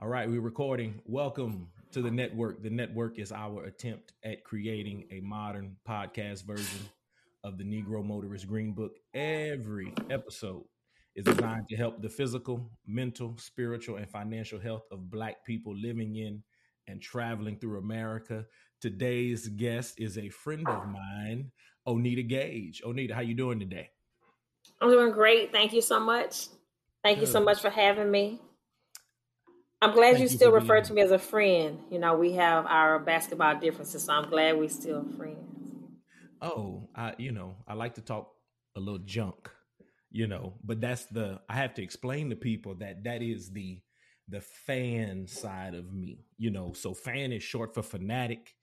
All right, we're recording. Welcome to the network. The network is our attempt at creating a modern podcast version of the Negro Motorist Green Book. Every episode is designed to help the physical, mental, spiritual, and financial health of Black people living in and traveling through America. Today's guest is a friend of mine, Onita Gage. Onita, how you doing today? I'm doing great. Thank you so much. Thank Good. you so much for having me. I'm glad Thank you still refer to me as a friend. You know, we have our basketball differences, so I'm glad we're still friends. Oh, I you know, I like to talk a little junk, you know, but that's the I have to explain to people that that is the the fan side of me, you know. So fan is short for fanatic.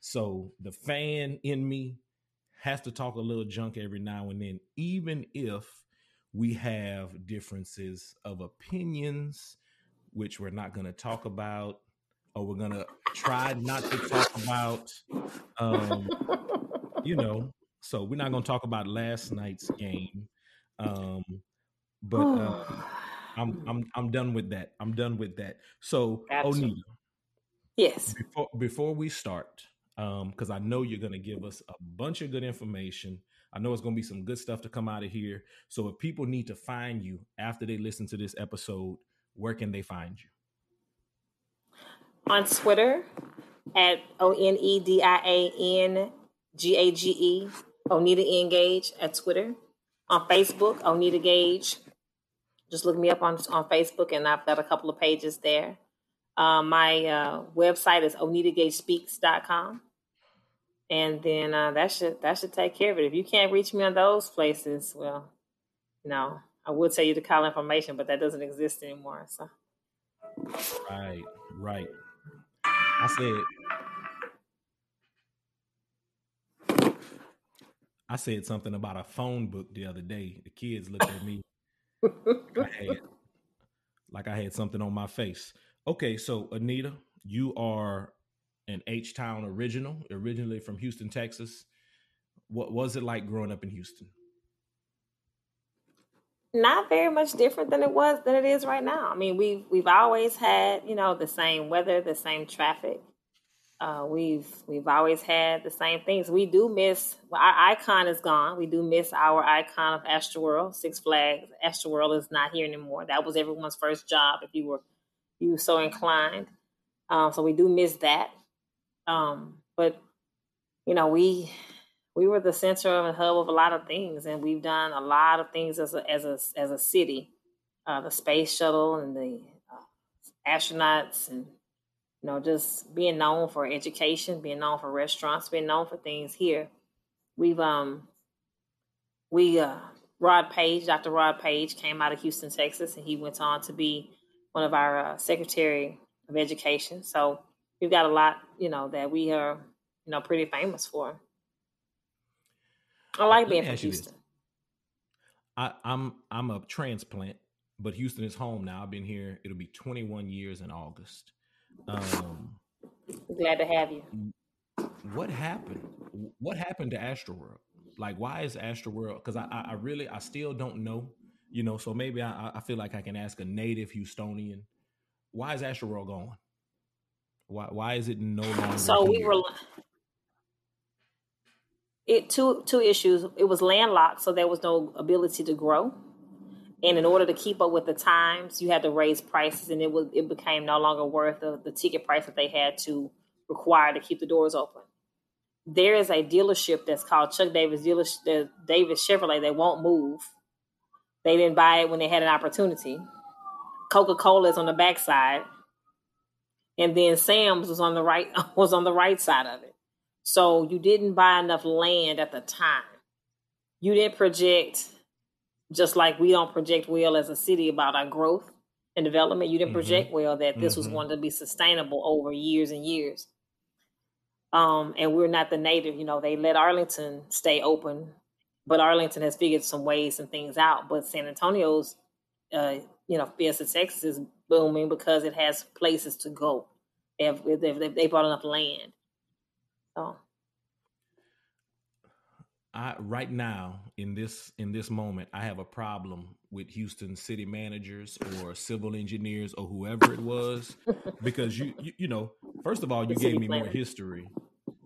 So the fan in me has to talk a little junk every now and then, even if we have differences of opinions which we're not going to talk about, or we're going to try not to talk about. Um, you know, so we're not going to talk about last night's game. Um, but uh, I'm I'm I'm done with that. I'm done with that. So Onita, yes. Before before we start, because um, I know you're going to give us a bunch of good information. I know it's going to be some good stuff to come out of here. So if people need to find you after they listen to this episode, where can they find you? On Twitter at O N E D I A N G A G E, Onita Engage at Twitter. On Facebook, Onita Gage. Just look me up on, on Facebook, and I've got a couple of pages there. Uh, my uh, website is onitagagespeaks.com. And then uh, that should that should take care of it. If you can't reach me on those places, well, no, I would tell you to call information, but that doesn't exist anymore. So right, right. I said I said something about a phone book the other day. The kids looked at me I had, like I had something on my face. Okay, so Onita, you are an H Town original, originally from Houston, Texas. What was it like growing up in Houston? Not very much different than it was than it is right now. I mean, we've we've always had you know the same weather, the same traffic. Uh, we've we've always had the same things. We do miss well, our icon is gone. We do miss our icon of Astroworld, Six Flags. Astroworld is not here anymore. That was everyone's first job if you were you were so inclined. Um, so we do miss that. Um, but you know we we were the center of a hub of a lot of things, and we've done a lot of things as a as a as a city. Uh, the space shuttle and the uh, astronauts, and you know, just being known for education, being known for restaurants, being known for things here. We've um we uh Rod Paige, Dr. Rod Paige, came out of Houston, Texas, and he went on to be one of our uh, Secretary of Education. So we've got a lot, you know, that we are, you know, pretty famous for. I like being from Houston. I, I'm I'm a transplant, but Houston is home now. I've been here. It'll be 21 years in August. Um, Glad to have you. What happened? What happened to Astroworld? Like, why is Astroworld? Because I, I really, I still don't know. You know, so maybe I, I feel like I can ask a native Houstonian, why is Astroworld gone? Why, why is it no longer? So here? we were it two two issues. It was landlocked, so there was no ability to grow. And in order to keep up with the times, you had to raise prices, and it was it became no longer worth the, the ticket price that they had to require to keep the doors open. There is a dealership that's called Chuck Davis dealership, Davis Chevrolet. They won't move. They didn't buy it when they had an opportunity. Coca Cola is on the backside, and then Sam's was on the right was on the right side of it. So you didn't buy enough land at the time. You didn't project, just like we don't project well as a city about our growth and development. You didn't mm-hmm. project well that this mm-hmm. was going to be sustainable over years and years. Um, and we're not the native, you know, they let Arlington stay open, but Arlington has figured some ways and things out. But San Antonio's, uh, you know, Fiesta, Texas is booming because it has places to go. If, if, if they bought enough land. So I right now in this in this moment, I have a problem with Houston city managers or civil engineers or whoever it was, because you you, you know, first of all, you gave me more history.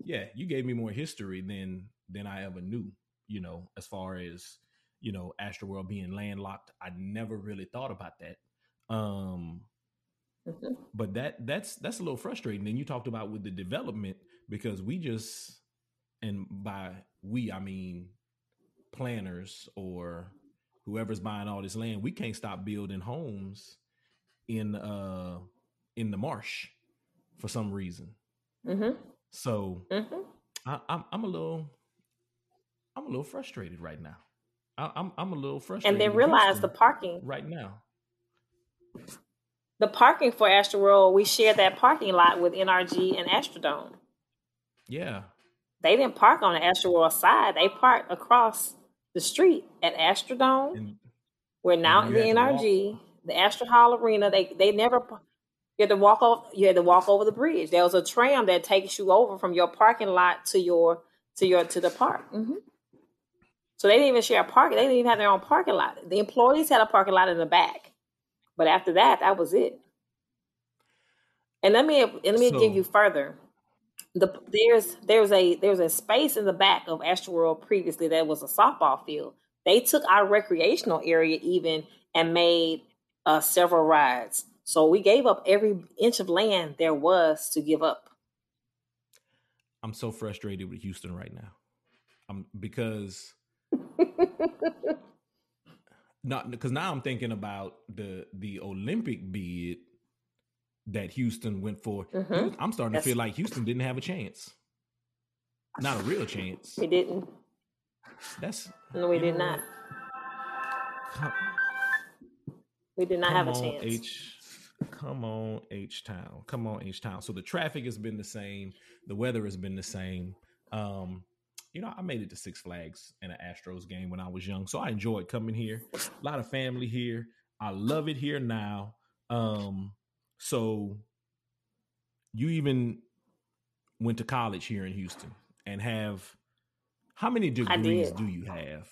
Yeah, you gave me more history than than I ever knew. You know, as far as you know, Astroworld being landlocked, I never really thought about that. Um, mm-hmm. but that that's that's a little frustrating. Then you talked about with the development because we just and by we I mean planners or whoever's buying all this land, we can't stop building homes in uh in the marsh for some reason. Mm-hmm. So mm-hmm. I, I'm I'm a little I'm a little frustrated right now. I, am I'm, I'm a little frustrated. And then realize the parking right now. The parking for Astroworld, we share that parking lot with NRG and Astrodome. Yeah, they didn't park on the Astroworld side. They parked across the street at Astrodome. And, We're now in the NRG, the Astro Hall Arena. They they never you had to walk off. You had to walk over the bridge. There was a tram that takes you over from your parking lot to your to your to the park. Mm-hmm. So they didn't even share a parking. They didn't even have their own parking lot. The employees had a parking lot in the back, but after that, that was it. And let me let me so, give you further the there's there's a there's a space in the back of Astroworld previously that was a softball field. They took our recreational area even and made uh, several rides. So we gave up every inch of land there was to give up. I'm so frustrated with Houston right now. I'm because not because now I'm thinking about the the Olympic bid that Houston went for. Mm-hmm. I'm starting to feel like Houston didn't have a chance. Not a real chance. We didn't. That's no, we did not. Come, we did not have a chance. H, come on, H Town. Come on, H Town. So the traffic has been the same. The weather has been the same. Um, you know, I made it to Six Flags in an Astros game when I was young, so I enjoyed coming here. A lot of family here. I love it here now. Um, so you even went to college here in Houston and have how many degrees do you have?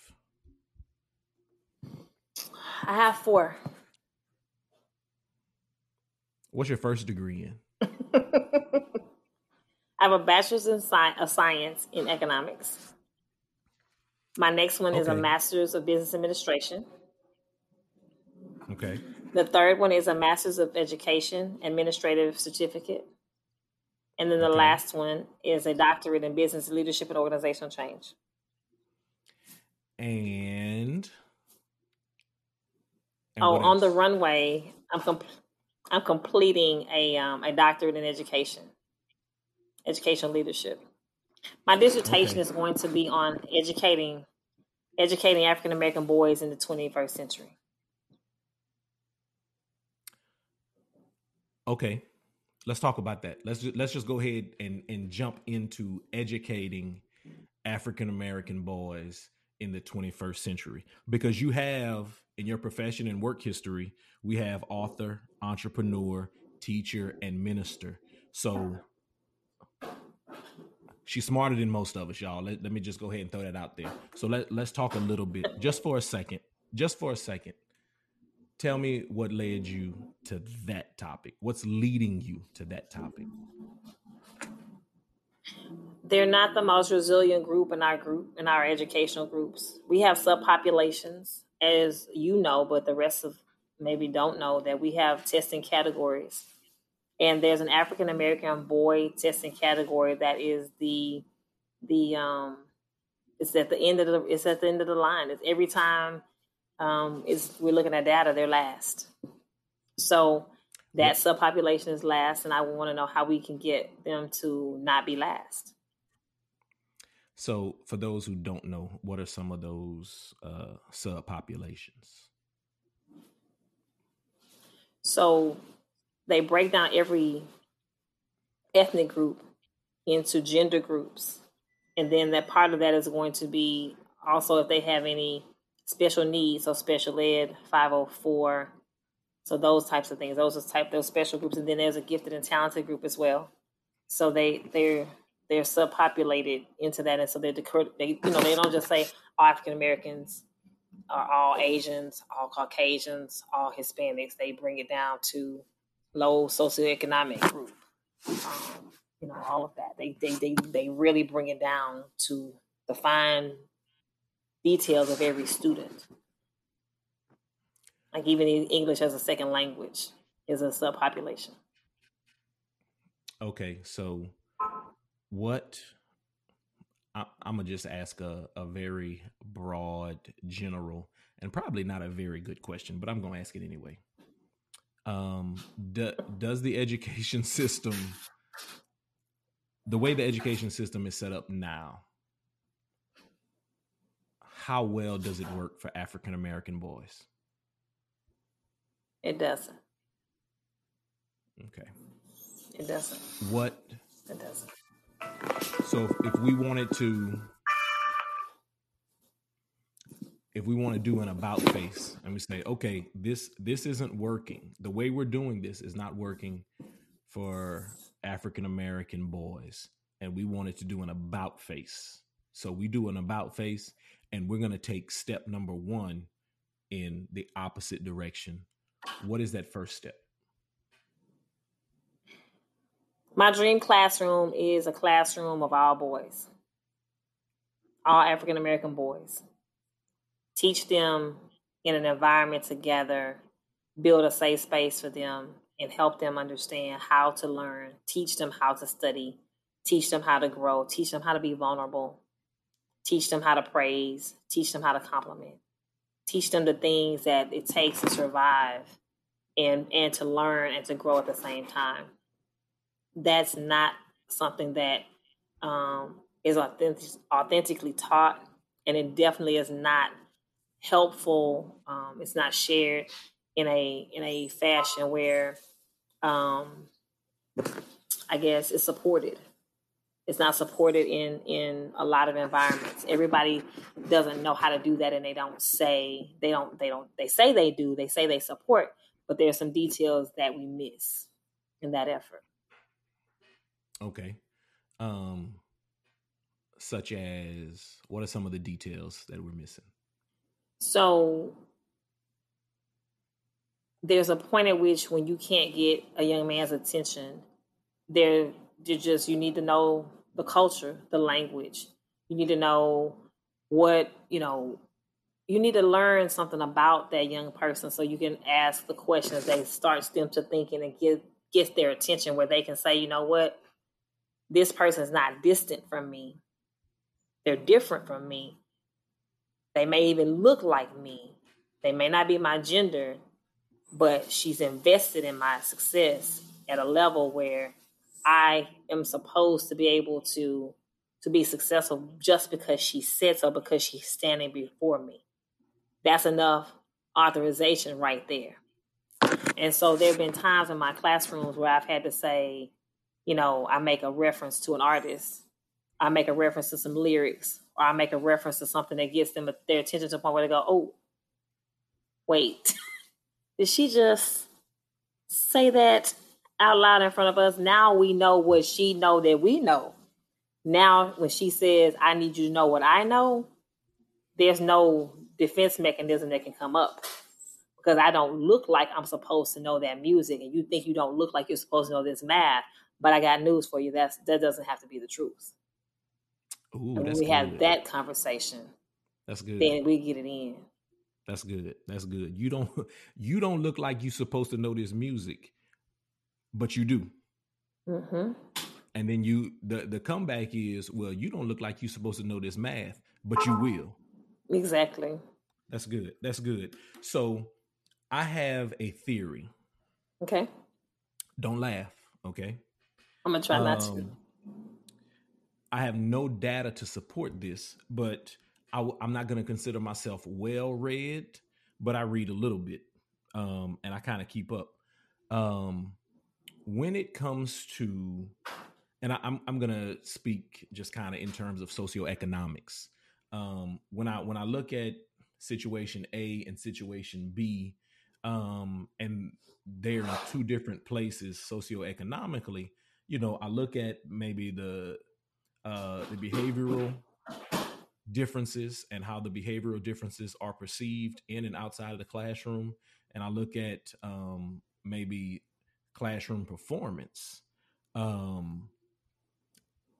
I have four. What's your first degree in? I have a bachelor's in sci- of science in economics. My next one okay. is a master's of business administration. Okay. The third one is a Master's of Education Administrative Certificate. And then the okay. last one is a doctorate in business leadership and organizational change. And, and oh, on the runway, I'm com- I'm completing a um, a doctorate in education, educational leadership. My dissertation okay. is going to be on educating educating African American boys in the 21st century. Okay, let's talk about that. Let's just, let's just go ahead and and jump into educating African American boys in the 21st century because you have in your profession and work history we have author, entrepreneur, teacher, and minister. So she's smarter than most of us, y'all. Let, let me just go ahead and throw that out there. So let let's talk a little bit, just for a second, just for a second tell me what led you to that topic. What's leading you to that topic? They're not the most resilient group in our group in our educational groups. We have subpopulations, as you know, but the rest of maybe don't know that we have testing categories. And there's an African American boy testing category that is the the um it's at the end of the it's at the end of the line. It's every time um, is we're looking at data, they're last. So that subpopulation is last, and I want to know how we can get them to not be last. So, for those who don't know, what are some of those uh, subpopulations? So, they break down every ethnic group into gender groups, and then that part of that is going to be also if they have any special needs, so special ed, 504. So those types of things. Those are type those special groups. And then there's a gifted and talented group as well. So they they're they're subpopulated into that, and so they're they you know they don't just say African Americans are all Asians, all Caucasians, all Hispanics. They bring it down to low socioeconomic group. Um, you know, all of that. They they they they really bring it down to the fine details of every student. Like even English as a second language is a subpopulation. Okay, so what I, am gonna just ask a, a very broad, general, and probably not a very good question, but I'm gonna ask it anyway. Um, do, does the education system, the way the education system is set up now, how well does it work for African American boys? It doesn't. Okay. It doesn't. What? It doesn't. So if, if we wanted to, if we want to do an about face and we say, okay, this this isn't working. The way we're doing this is not working for African American boys, and we wanted to do an about face. So we do an about face, and we're going to take step number one in the opposite direction. What is that first step? My dream classroom is a classroom of all boys, all African American boys. Teach them in an environment together, build a safe space for them, and help them understand how to learn, teach them how to study, teach them how to grow, teach them how to be vulnerable, teach them how to praise, teach them how to compliment, teach them the things that it takes to survive and, and to learn and to grow at the same time that's not something that um, is authentic, authentically taught, and it definitely is not helpful. Um, it's not shared in a in a fashion where um, I guess it's supported. It's not supported in in a lot of environments. Everybody doesn't know how to do that, and they don't say they don't they don't they say they do. They say they support, but there's some details that we miss in that effort. Okay. Um such as what are some of the details that we're missing? So there's a point at which when you can't get a young man's attention, there you just you need to know the culture, the language. You need to know what, you know, you need to learn something about that young person so you can ask the questions that starts them to thinking and get gets their attention where they can say, you know what, this person is not distant from me. They're different from me. They may even look like me. They may not be my gender, but she's invested in my success at a level where I am supposed to be able to to be successful just because she said so because she's standing before me. That's enough authorization right there. And so there have been times in my classrooms where I've had to say, you know, I make a reference to an artist, I make a reference to some lyrics, or I make a reference to something that gets them their attention to the point where they go, "Oh, wait, did she just say that out loud in front of us? Now we know what she know that we know. Now, when she says, "I need you to know what I know," there's no defense mechanism that can come up because I don't look like I'm supposed to know that music, and you think you don't look like you're supposed to know this math. But I got news for you. That's that doesn't have to be the truth. Ooh, and when we good. have that conversation, that's good. Then we get it in. That's good. That's good. You don't you don't look like you're supposed to know this music, but you do. Mm-hmm. And then you the the comeback is well, you don't look like you're supposed to know this math, but you will. Exactly. That's good. That's good. So I have a theory. Okay. Don't laugh. Okay. I'm gonna try um, not to. Um, I have no data to support this, but i w- I'm not going to consider myself well read, but I read a little bit, um, and I kind of keep up. Um, when it comes to, and I, am I'm, I'm to speak just kind of in terms of socioeconomics. Um, when I when I look at situation A and situation B, um, and they're in two different places socioeconomically, you know, I look at maybe the uh, the behavioral differences and how the behavioral differences are perceived in and outside of the classroom, and I look at um, maybe classroom performance. Um,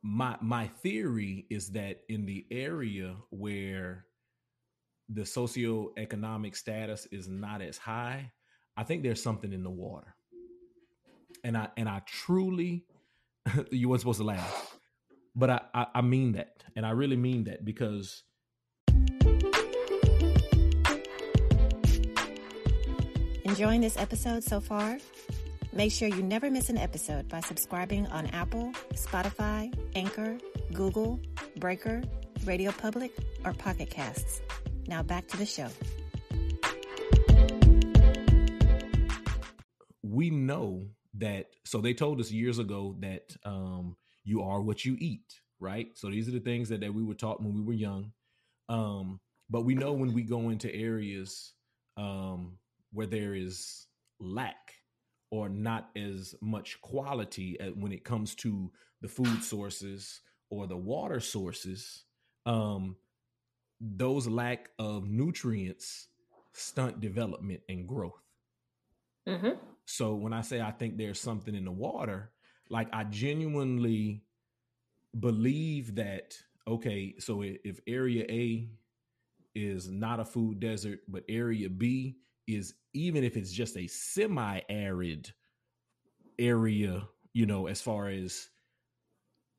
my my theory is that in the area where the socioeconomic status is not as high, I think there's something in the water. And I and I truly you weren't supposed to laugh. But I, I, I mean that. And I really mean that because Enjoying this episode so far? Make sure you never miss an episode by subscribing on Apple, Spotify, Anchor, Google, Breaker, Radio Public, or Pocket Casts. Now back to the show. We know that, so they told us years ago that um, you are what you eat, right? So these are the things that, that we were taught when we were young. Um, but we know when we go into areas um, where there is lack or not as much quality when it comes to the food sources or the water sources, um, those lack of nutrients stunt development and growth. Mm-hmm. So when I say I think there's something in the water, like I genuinely believe that okay, so if area A is not a food desert, but area B is even if it's just a semi-arid area, you know, as far as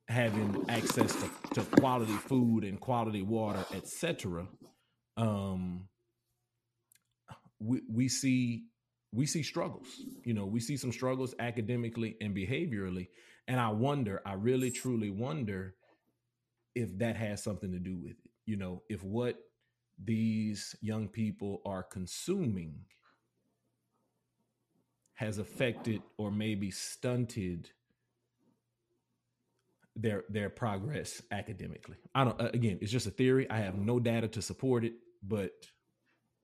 having access to, to quality food and quality water, etc. Um, we we see we see struggles. You know, we see some struggles academically and behaviorally, and I wonder, I really truly wonder if that has something to do with it. You know, if what these young people are consuming has affected or maybe stunted their their progress academically. I don't again, it's just a theory. I have no data to support it, but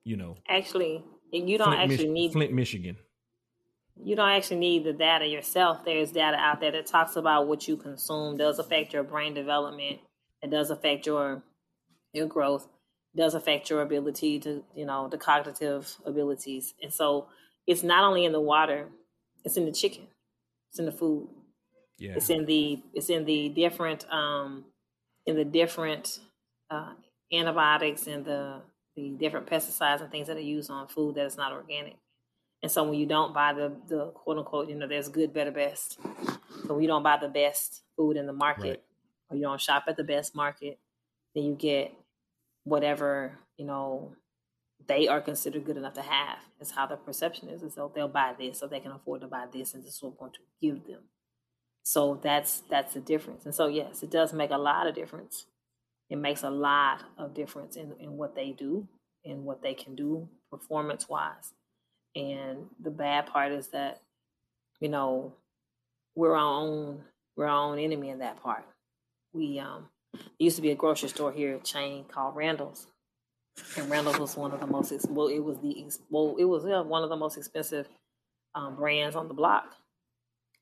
you know. Actually, you don't Flint, actually Mich- need Flint, Michigan. You don't actually need the data yourself. There's data out there that talks about what you consume does affect your brain development. It does affect your your growth. Does affect your ability to, you know, the cognitive abilities. And so it's not only in the water, it's in the chicken. It's in the food yeah. It's in the it's in the different um in the different uh, antibiotics and the the different pesticides and things that are used on food that is not organic. And so when you don't buy the the quote unquote, you know, there's good, better, best. So when you don't buy the best food in the market right. or you don't shop at the best market, then you get whatever, you know, they are considered good enough to have. Is how the perception is. And so they'll buy this so they can afford to buy this and this is what we're going to give them. So that's that's the difference. And so yes, it does make a lot of difference. It makes a lot of difference in, in what they do and what they can do performance wise. And the bad part is that, you know, we're our own we're our own enemy in that part. We um used to be a grocery store here, a chain called Randall's. And Randall's was one of the most well, it was the well, it was yeah, one of the most expensive um, brands on the block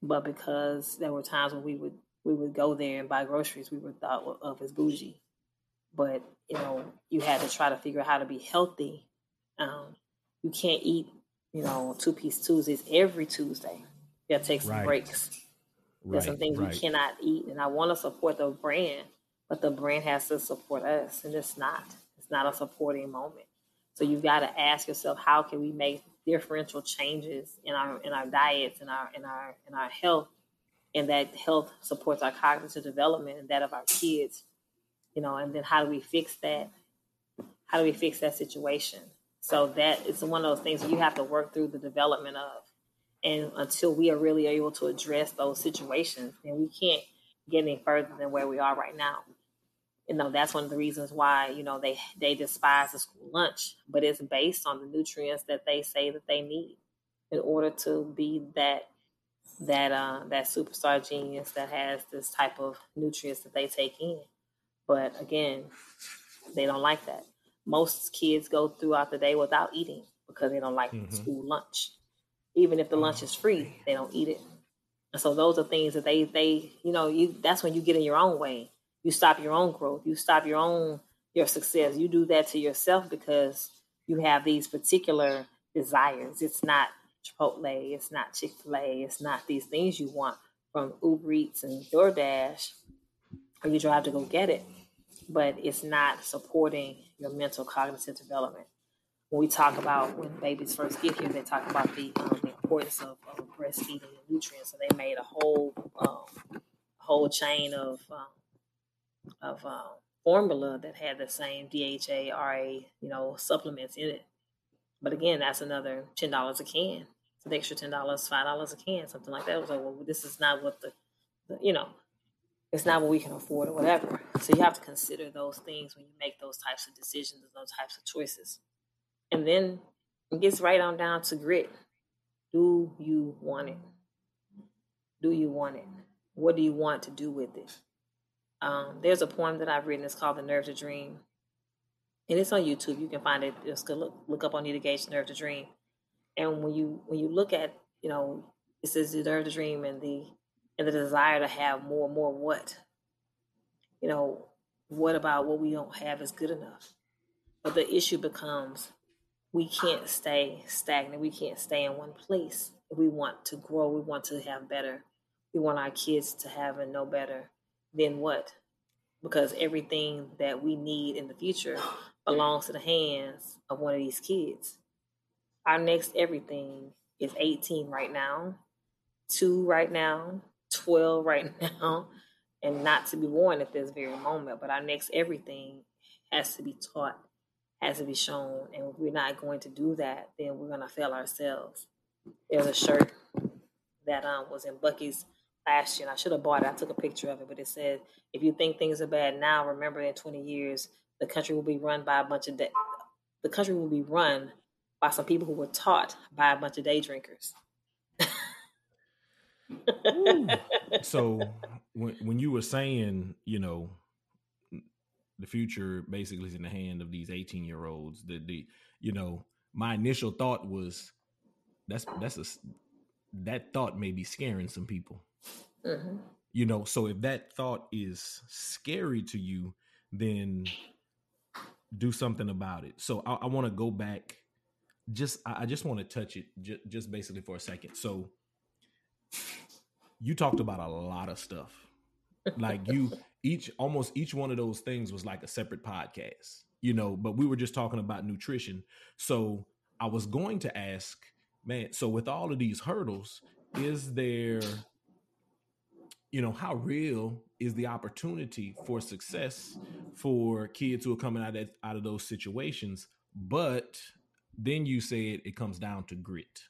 but because there were times when we would we would go there and buy groceries, we were thought of as bougie. But you know, you had to try to figure out how to be healthy. Um, you can't eat, you know, two piece Tuesdays every Tuesday. You got to take some right. breaks. There's right, some things right. we cannot eat, and I want to support the brand, but the brand has to support us, and it's not. It's not a supporting moment. So you've got to ask yourself, how can we make differential changes in our in our diets and our in our in our health and that health supports our cognitive development and that of our kids you know and then how do we fix that how do we fix that situation so that is one of those things you have to work through the development of and until we are really able to address those situations then we can't get any further than where we are right now you know that's one of the reasons why you know they they despise the school lunch but it's based on the nutrients that they say that they need in order to be that that uh that superstar genius that has this type of nutrients that they take in. But again they don't like that. Most kids go throughout the day without eating because they don't like mm-hmm. school lunch. Even if the lunch is free they don't eat it. And so those are things that they they you know you that's when you get in your own way you stop your own growth. You stop your own your success. You do that to yourself because you have these particular desires. It's not Chipotle, it's not Chick fil A, it's not these things you want from Uber Eats and DoorDash, or you drive to go get it, but it's not supporting your mental cognitive development. When we talk about when babies first get here, they talk about the, um, the importance of, of, breastfeeding and nutrients. So they made a whole um, whole chain of um, of um, formula that had the same DHA, RA, you know, supplements in it. But again, that's another ten dollars a can. It's an extra ten dollars, five dollars a can, something like that. Was like, well, this is not what the, the, you know, it's not what we can afford or whatever. So you have to consider those things when you make those types of decisions and those types of choices. And then it gets right on down to grit. Do you want it? Do you want it? What do you want to do with it? Um, there's a poem that I've written. It's called "The Nerve to Dream," and it's on YouTube. You can find it. Just look look up Onita Gage "Nerve to Dream." And when you when you look at you know it says the nerve to dream and the and the desire to have more more what you know what about what we don't have is good enough but the issue becomes we can't stay stagnant we can't stay in one place we want to grow we want to have better we want our kids to have and know better then what because everything that we need in the future belongs to the hands of one of these kids our next everything is 18 right now, two right now, 12 right now, and not to be born at this very moment. But our next everything has to be taught, has to be shown. And if we're not going to do that, then we're going to fail ourselves. There's a shirt that um, was in Buc-ee's last year, and I should have bought it. I took a picture of it, but it said, if you think things are bad now, remember in 20 years, the country will be run by a bunch of, de- the country will be run by some people who were taught by a bunch of day drinkers. so when when you were saying, you know, the future basically is in the hand of these 18 year olds, the the you know, my initial thought was that's that's a that thought may be scaring some people. Mm-hmm. You know, so if that thought is scary to you, then do something about it. So I, I want to go back just I just want to touch it j- just basically for a second. So you talked about a lot of stuff. Like you each almost each one of those things was like a separate podcast, you know, but we were just talking about nutrition. So I was going to ask, man, so with all of these hurdles, is there you know, how real is the opportunity for success for kids who are coming out of out of those situations, but then you said it comes down to grit.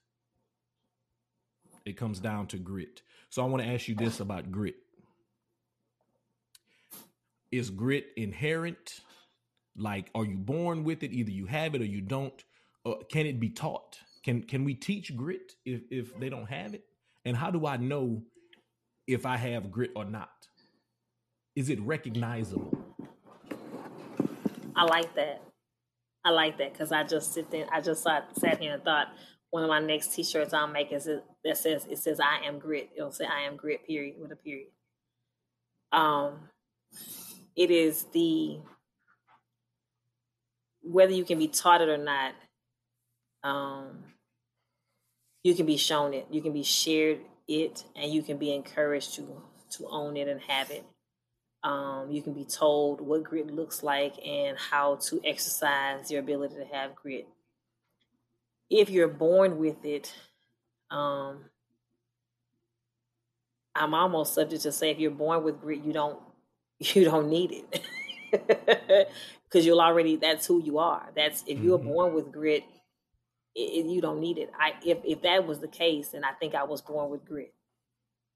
It comes down to grit. So I want to ask you this about grit. Is grit inherent? Like, are you born with it? Either you have it or you don't. Or can it be taught? Can can we teach grit if if they don't have it? And how do I know if I have grit or not? Is it recognizable? I like that. I like that because I just sit there. I just sat, sat here and thought one of my next T-shirts I'll make is it, that says it says I am grit. It'll say I am grit. Period with a period. Um, it is the whether you can be taught it or not. Um, you can be shown it. You can be shared it, and you can be encouraged to to own it and have it. Um, you can be told what grit looks like and how to exercise your ability to have grit. If you're born with it, um, I'm almost subject to say if you're born with grit, you don't you don't need it because you'll already that's who you are. That's if you're mm-hmm. born with grit, it, you don't need it. I if if that was the case, then I think I was born with grit.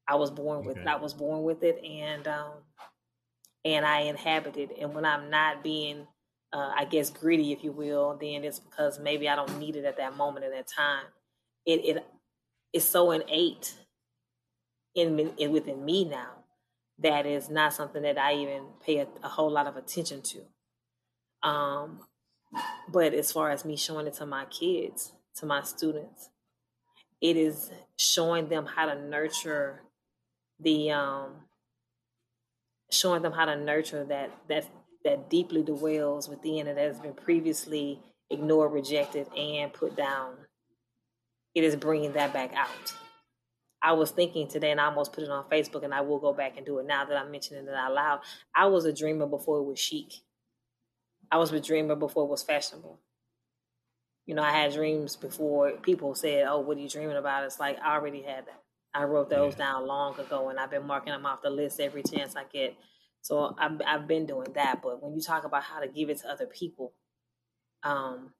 I was born with I was born with it, and um, and I inhabit it. And when I'm not being, uh, I guess, greedy, if you will, then it's because maybe I don't need it at that moment in that time. It it is so innate in, in within me now that is not something that I even pay a, a whole lot of attention to. Um, but as far as me showing it to my kids, to my students, it is showing them how to nurture the um, showing them how to nurture that that that deeply dwells within and that has been previously ignored, rejected, and put down. It is bringing that back out. I was thinking today, and I almost put it on Facebook, and I will go back and do it now that I'm mentioning it out loud. I was a dreamer before it was chic. I was a dreamer before it was fashionable. You know, I had dreams before people said, "Oh, what are you dreaming about?" It's like I already had that. I wrote those yeah. down long ago, and I've been marking them off the list every chance I get. So I've, I've been doing that. But when you talk about how to give it to other people, um,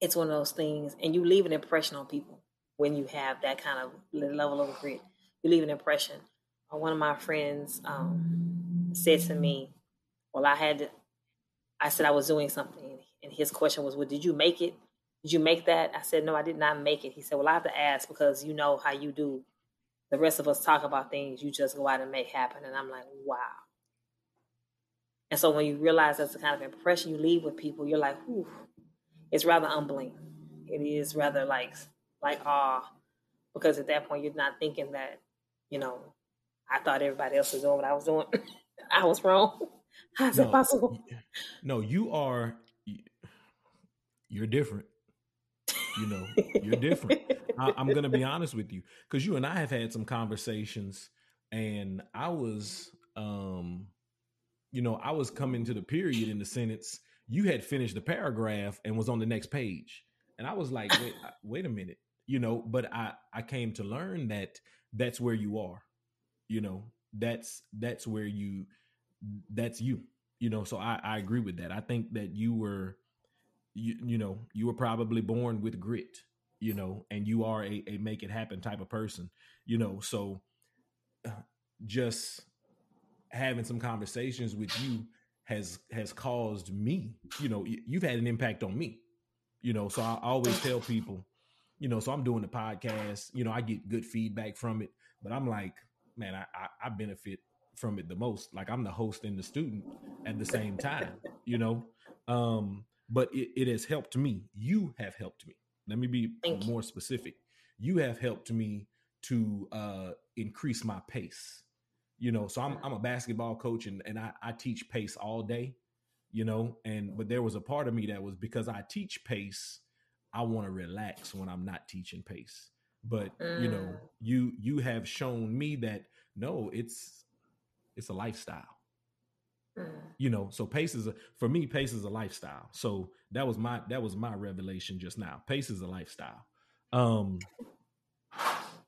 it's one of those things, and you leave an impression on people when you have that kind of level of grit. You leave an impression. One of my friends um, said to me, "Well, I had," to, I said I was doing something, and his question was, "Well, did you make it? Did you make that?" I said, "No, I did not make it." He said, "Well, I have to ask because you know how you do the rest of us talk about things, you just go out and make happen. And I'm like, wow. And so when you realize that's the kind of impression you leave with people, you're like, whew, it's rather humbling. It is rather like like awe. Because at that point you're not thinking that, you know, I thought everybody else was doing what I was doing. I was wrong. How's no, that possible? No, you are you're different. You know, you're different. I, am going to be honest with you because you and I have had some conversations, and I was, um, you know, I was coming to the period in the sentence. You had finished the paragraph and was on the next page, and I was like, wait, wait a minute, you know. But I I came to learn that that's where you are, you know. That's that's where you that's you, you know. So I I agree with that. I think that you were you you know you were probably born with grit you know, and you are a, a make it happen type of person, you know, so uh, just having some conversations with you has has caused me, you know, you've had an impact on me, you know, so I always tell people, you know, so I'm doing the podcast, you know, I get good feedback from it, but I'm like, man, I, I, I benefit from it the most. Like I'm the host and the student at the same time, you know. Um, but it, it has helped me. You have helped me. Let me be Thank more you. specific. You have helped me to uh, increase my pace. You know, so I'm I'm a basketball coach and, and I, I teach pace all day, you know, and but there was a part of me that was because I teach pace, I want to relax when I'm not teaching pace. But mm. you know, mm. you you have shown me that no, it's it's a lifestyle. Mm. You know, so pace is a for me, pace is a lifestyle. So that was my that was my revelation just now. Pace is a lifestyle. Um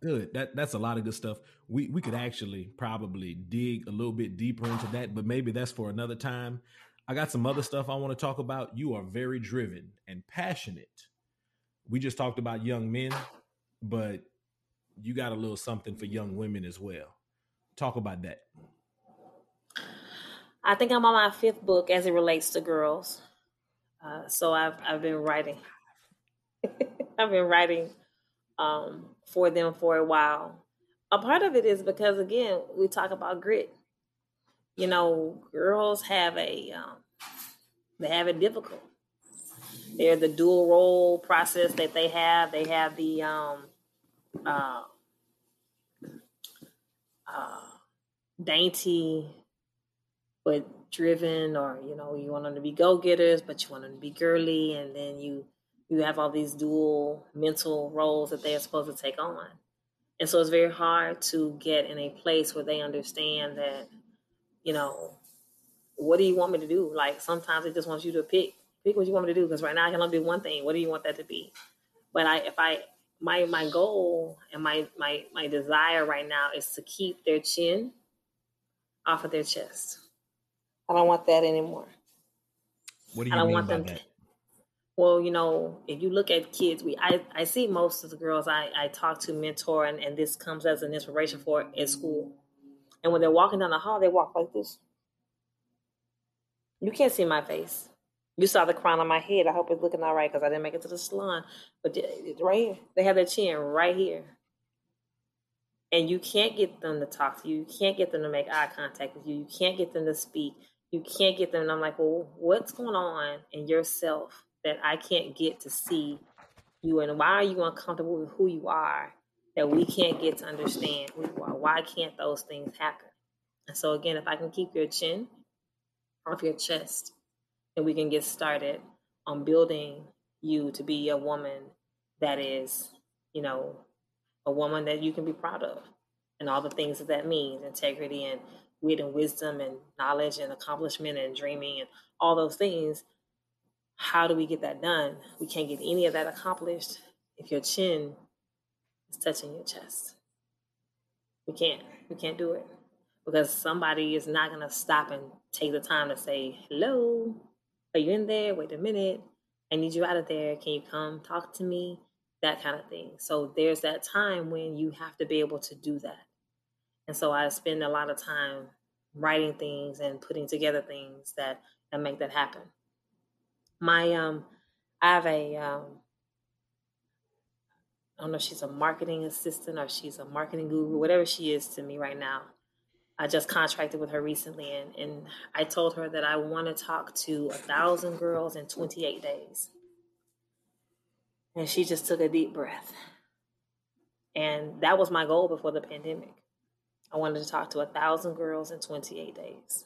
good. That that's a lot of good stuff. We we could actually probably dig a little bit deeper into that, but maybe that's for another time. I got some other stuff I want to talk about. You are very driven and passionate. We just talked about young men, but you got a little something for young women as well. Talk about that. I think I'm on my fifth book as it relates to girls. Uh, so I've I've been writing. I've been writing um, for them for a while. A part of it is because again we talk about grit. You know, girls have a um, they have it difficult. They're the dual role process that they have. They have the um, uh, uh, dainty but driven or you know you want them to be go-getters but you want them to be girly and then you you have all these dual mental roles that they are supposed to take on. And so it's very hard to get in a place where they understand that you know what do you want me to do? Like sometimes it just wants you to pick pick what you want me to do because right now i can only do one thing. What do you want that to be? But i if i my my goal and my my my desire right now is to keep their chin off of their chest I don't want that anymore. What do you I don't mean want by them that? To, well, you know, if you look at kids, we I, I see most of the girls I, I talk to, mentor, and, and this comes as an inspiration for at school. And when they're walking down the hall, they walk like this. You can't see my face. You saw the crown on my head. I hope it's looking all right because I didn't make it to the salon. But right here. They have their chin right here. And you can't get them to talk to you. You can't get them to make eye contact with you. You can't get them to speak you can't get them. And I'm like, well, what's going on in yourself that I can't get to see you? And why are you uncomfortable with who you are that we can't get to understand who you are? Why can't those things happen? And so, again, if I can keep your chin off your chest, then we can get started on building you to be a woman that is, you know, a woman that you can be proud of and all the things that that means integrity and wit and wisdom and knowledge and accomplishment and dreaming and all those things. How do we get that done? We can't get any of that accomplished if your chin is touching your chest. We can't. We can't do it because somebody is not going to stop and take the time to say, Hello, are you in there? Wait a minute. I need you out of there. Can you come talk to me? That kind of thing. So there's that time when you have to be able to do that. And so I spend a lot of time writing things and putting together things that, that make that happen. My um I have a um I don't know if she's a marketing assistant or she's a marketing guru, whatever she is to me right now. I just contracted with her recently, and, and I told her that I want to talk to a thousand girls in 28 days. And she just took a deep breath. And that was my goal before the pandemic. I wanted to talk to a thousand girls in 28 days.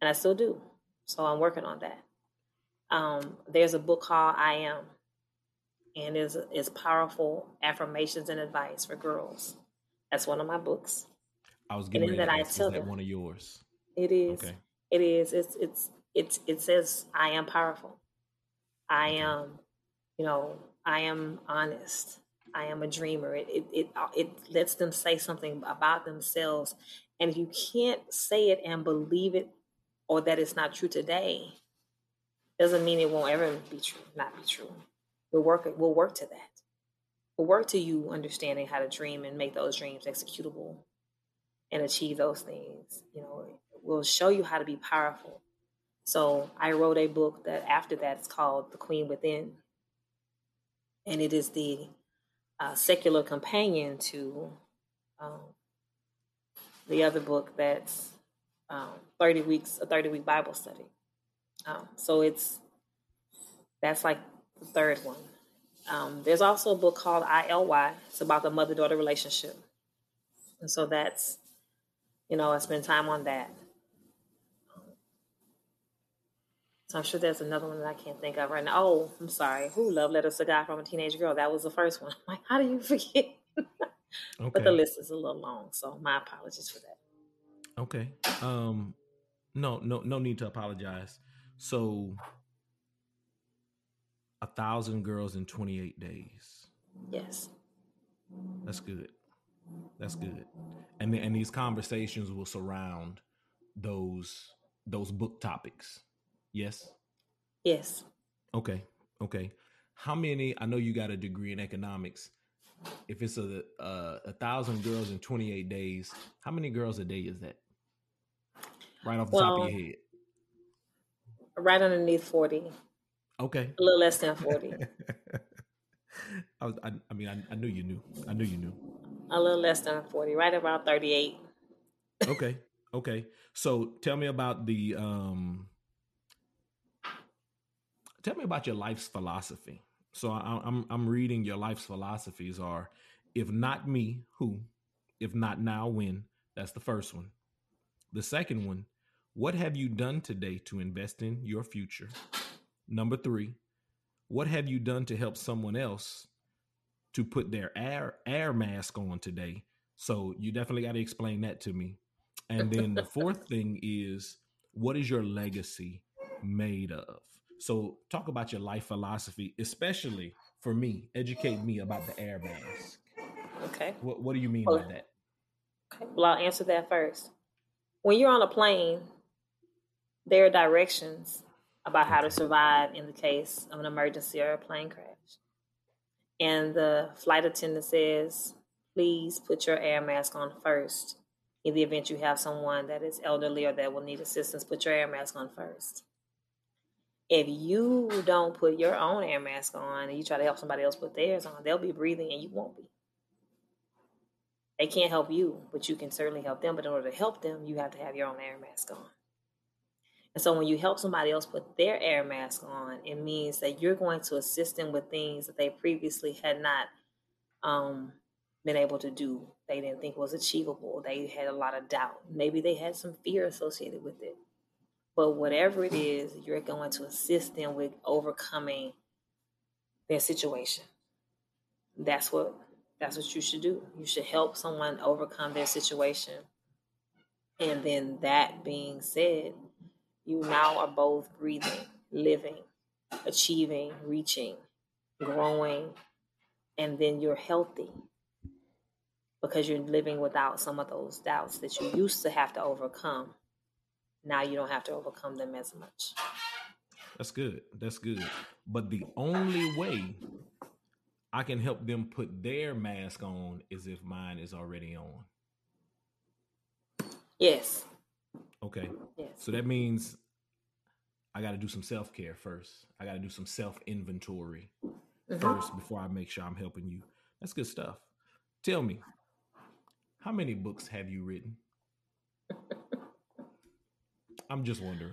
And I still do. So I'm working on that. Um, there's a book called I Am, and is is powerful affirmations and advice for girls. That's one of my books. I was getting ready that I is that one of yours? It is. Okay. It is. It's it's it's it says I am powerful. I am, you know, I am honest. I am a dreamer. It it it, uh, it lets them say something about themselves, and if you can't say it and believe it, or that it's not true today, doesn't mean it won't ever be true. Not be true. We'll work. We'll work to that. We'll work to you understanding how to dream and make those dreams executable and achieve those things. You know, we'll show you how to be powerful. So I wrote a book that after that is called The Queen Within. And it is the uh, secular companion to um, the other book that's um, 30 weeks, a 30 week Bible study. Um, so it's, that's like the third one. Um, there's also a book called ILY. It's about the mother daughter relationship. And so that's, you know, I spend time on that. So I'm sure there's another one that I can't think of right now. Oh, I'm sorry. Who love letters to God from a teenage girl? That was the first one. I'm like, how do you forget? okay. But the list is a little long, so my apologies for that. Okay. Um, no, no, no need to apologize. So a thousand girls in 28 days. Yes. That's good. That's good. And and these conversations will surround those those book topics. Yes. Yes. Okay. Okay. How many? I know you got a degree in economics. If it's a a, a thousand girls in twenty eight days, how many girls a day is that? Right off the well, top of your head. Right underneath forty. Okay. A little less than forty. I, was, I, I mean, I, I knew you knew. I knew you knew. A little less than 40, right around 38. okay. Okay. So tell me about the um tell me about your life's philosophy. So I, I'm I'm reading your life's philosophies are if not me, who? If not now, when? That's the first one. The second one, what have you done today to invest in your future? Number three, what have you done to help someone else to put their air air mask on today. So you definitely got to explain that to me. And then the fourth thing is what is your legacy made of? So talk about your life philosophy, especially for me. Educate me about the air mask. Okay. What What do you mean well, by that? Okay. Well, I'll answer that first. When you're on a plane, there are directions about how to survive in the case of an emergency or a plane crash and the flight attendant says, please put your air mask on first. In the event you have someone that is elderly or that will need assistance, put your air mask on first. If you don't put your own air mask on and you try to help somebody else put theirs on, they'll be breathing and you won't be. They can't help you, but you can certainly help them. But in order to help them, you have to have your own air mask on. And so when you help somebody else put their air mask on, it means that you're going to assist them with things that they previously had not um, been able to do. They didn't think was achievable. They had a lot of doubt. Maybe they had some fear associated with it. But whatever it is, you're going to assist them with overcoming their situation. That's what that's what you should do. You should help someone overcome their situation. And then that being said, you now are both breathing, living, achieving, reaching, growing, and then you're healthy because you're living without some of those doubts that you used to have to overcome. Now you don't have to overcome them as much. That's good. That's good. But the only way I can help them put their mask on is if mine is already on. Yes. Okay. Yes. So that means I got to do some self care first. I got to do some self inventory mm-hmm. first before I make sure I'm helping you. That's good stuff. Tell me, how many books have you written? I'm just wondering.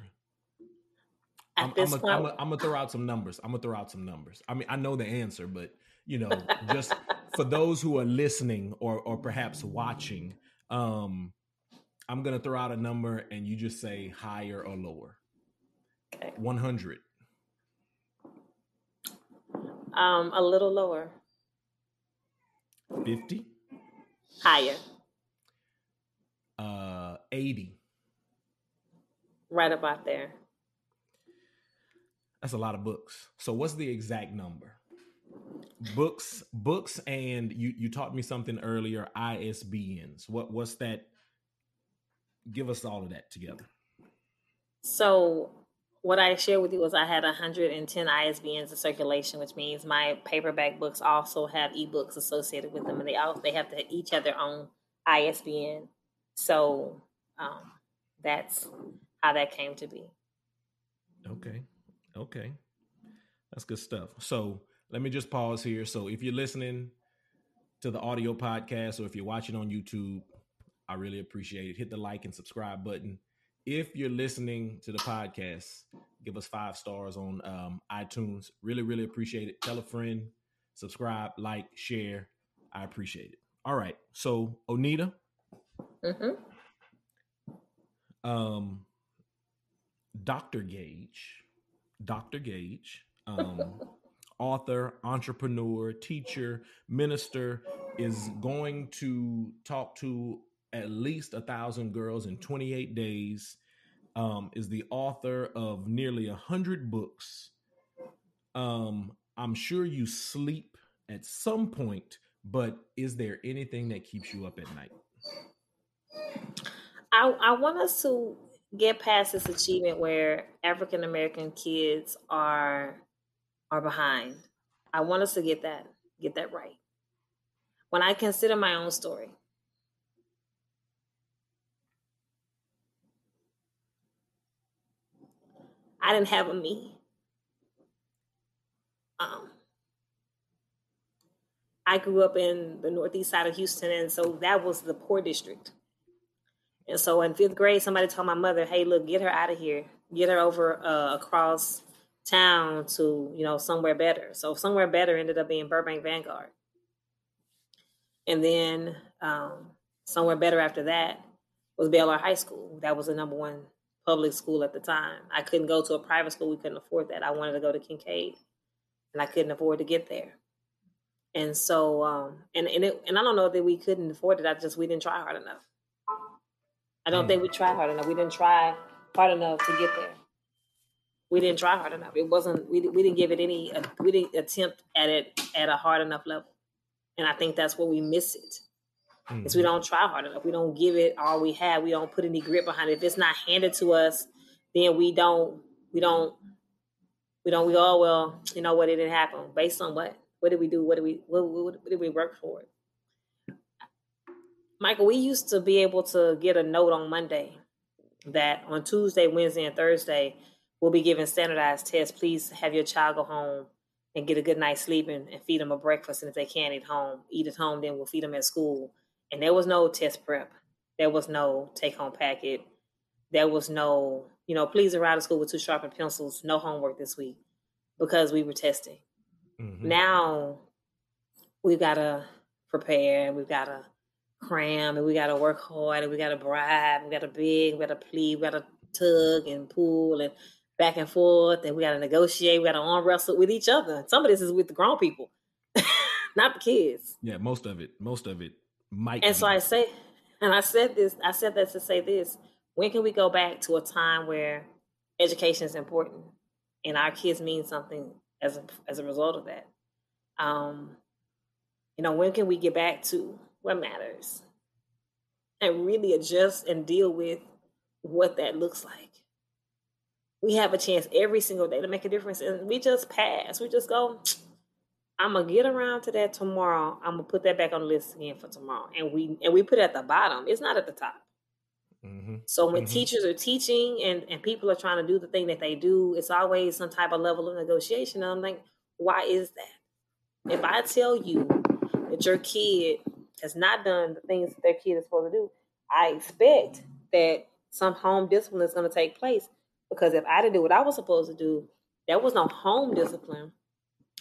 At I'm, this I'm, point, I'm, I'm gonna throw out some numbers. I'm gonna throw out some numbers. I mean, I know the answer, but you know, just for those who are listening or or perhaps watching, um, I'm gonna throw out a number, and you just say higher or lower. Okay. One hundred. Um, a little lower. Fifty. Higher. Uh, eighty. Right about there. That's a lot of books. So what's the exact number? Books, books, and you you taught me something earlier. ISBNs. What what's that? Give us all of that together. So what I shared with you was I had 110 ISBNs in circulation, which means my paperback books also have ebooks associated with them, and they all they have to each have their own ISBN. So um, that's how that came to be. Okay. Okay. That's good stuff. So let me just pause here. So if you're listening to the audio podcast or if you're watching on YouTube, I really appreciate it. Hit the like and subscribe button. If you're listening to the podcast, give us five stars on um, iTunes. Really, really appreciate it. Tell a friend, subscribe, like, share. I appreciate it. All right. So, Onita. Mm-hmm. Um, Dr. Gage, Dr. Gage, um, author, entrepreneur, teacher, minister, is going to talk to at least a thousand girls in 28 days. Um, is the author of nearly a hundred books. Um, I'm sure you sleep at some point, but is there anything that keeps you up at night? I, I want us to get past this achievement where African American kids are are behind. I want us to get that get that right. When I consider my own story, I didn't have a me. Um, I grew up in the northeast side of Houston, and so that was the poor district. And so in fifth grade, somebody told my mother, "Hey, look, get her out of here. Get her over uh, across town to you know somewhere better." So somewhere better ended up being Burbank Vanguard, and then um, somewhere better after that was Bellaire High School. That was the number one public school at the time. I couldn't go to a private school; we couldn't afford that. I wanted to go to Kincaid, and I couldn't afford to get there. And so, um, and and it, and I don't know that we couldn't afford it. I just we didn't try hard enough. I don't mm. think we tried hard enough. We didn't try hard enough to get there. We didn't try hard enough. It wasn't. We we didn't give it any. Uh, we didn't attempt at it at a hard enough level, and I think that's where we miss it. Mm. Is we don't try hard enough. We don't give it all we have. We don't put any grit behind it. If it's not handed to us, then we don't. We don't. We don't. We all oh, well. You know what? It didn't happen. Based on what? What did we do? What did we? What, what, what did we work for? Michael, we used to be able to get a note on Monday that on Tuesday, Wednesday, and Thursday, we'll be giving standardized tests. Please have your child go home and get a good night's sleeping and feed them a breakfast. And if they can't eat home, eat at home, then we'll feed them at school. And there was no test prep. There was no take home packet. There was no, you know, please arrive to school with two sharpened pencils, no homework this week because we were testing. Mm-hmm. Now we've got to prepare and we've got to cram and we got to work hard and we got to bribe, we got to beg, we got to plead, we got to tug and pull and back and forth and we got to negotiate, we got to arm wrestle with each other. Some of this is with the grown people, not the kids. Yeah, most of it, most of it might. And so I say, and I said this, I said that to say this. When can we go back to a time where education is important and our kids mean something as a, as a result of that? Um, you know, when can we get back to what matters and really adjust and deal with what that looks like? We have a chance every single day to make a difference, and we just pass. We just go. I'm gonna get around to that tomorrow. I'm gonna put that back on the list again for tomorrow, and we and we put it at the bottom. It's not at the top. Mm-hmm. So when mm-hmm. teachers are teaching and and people are trying to do the thing that they do, it's always some type of level of negotiation. And I'm like, why is that? If I tell you that your kid has not done the things that their kid is supposed to do, I expect that some home discipline is going to take place. Because if I didn't do what I was supposed to do, there was no home discipline.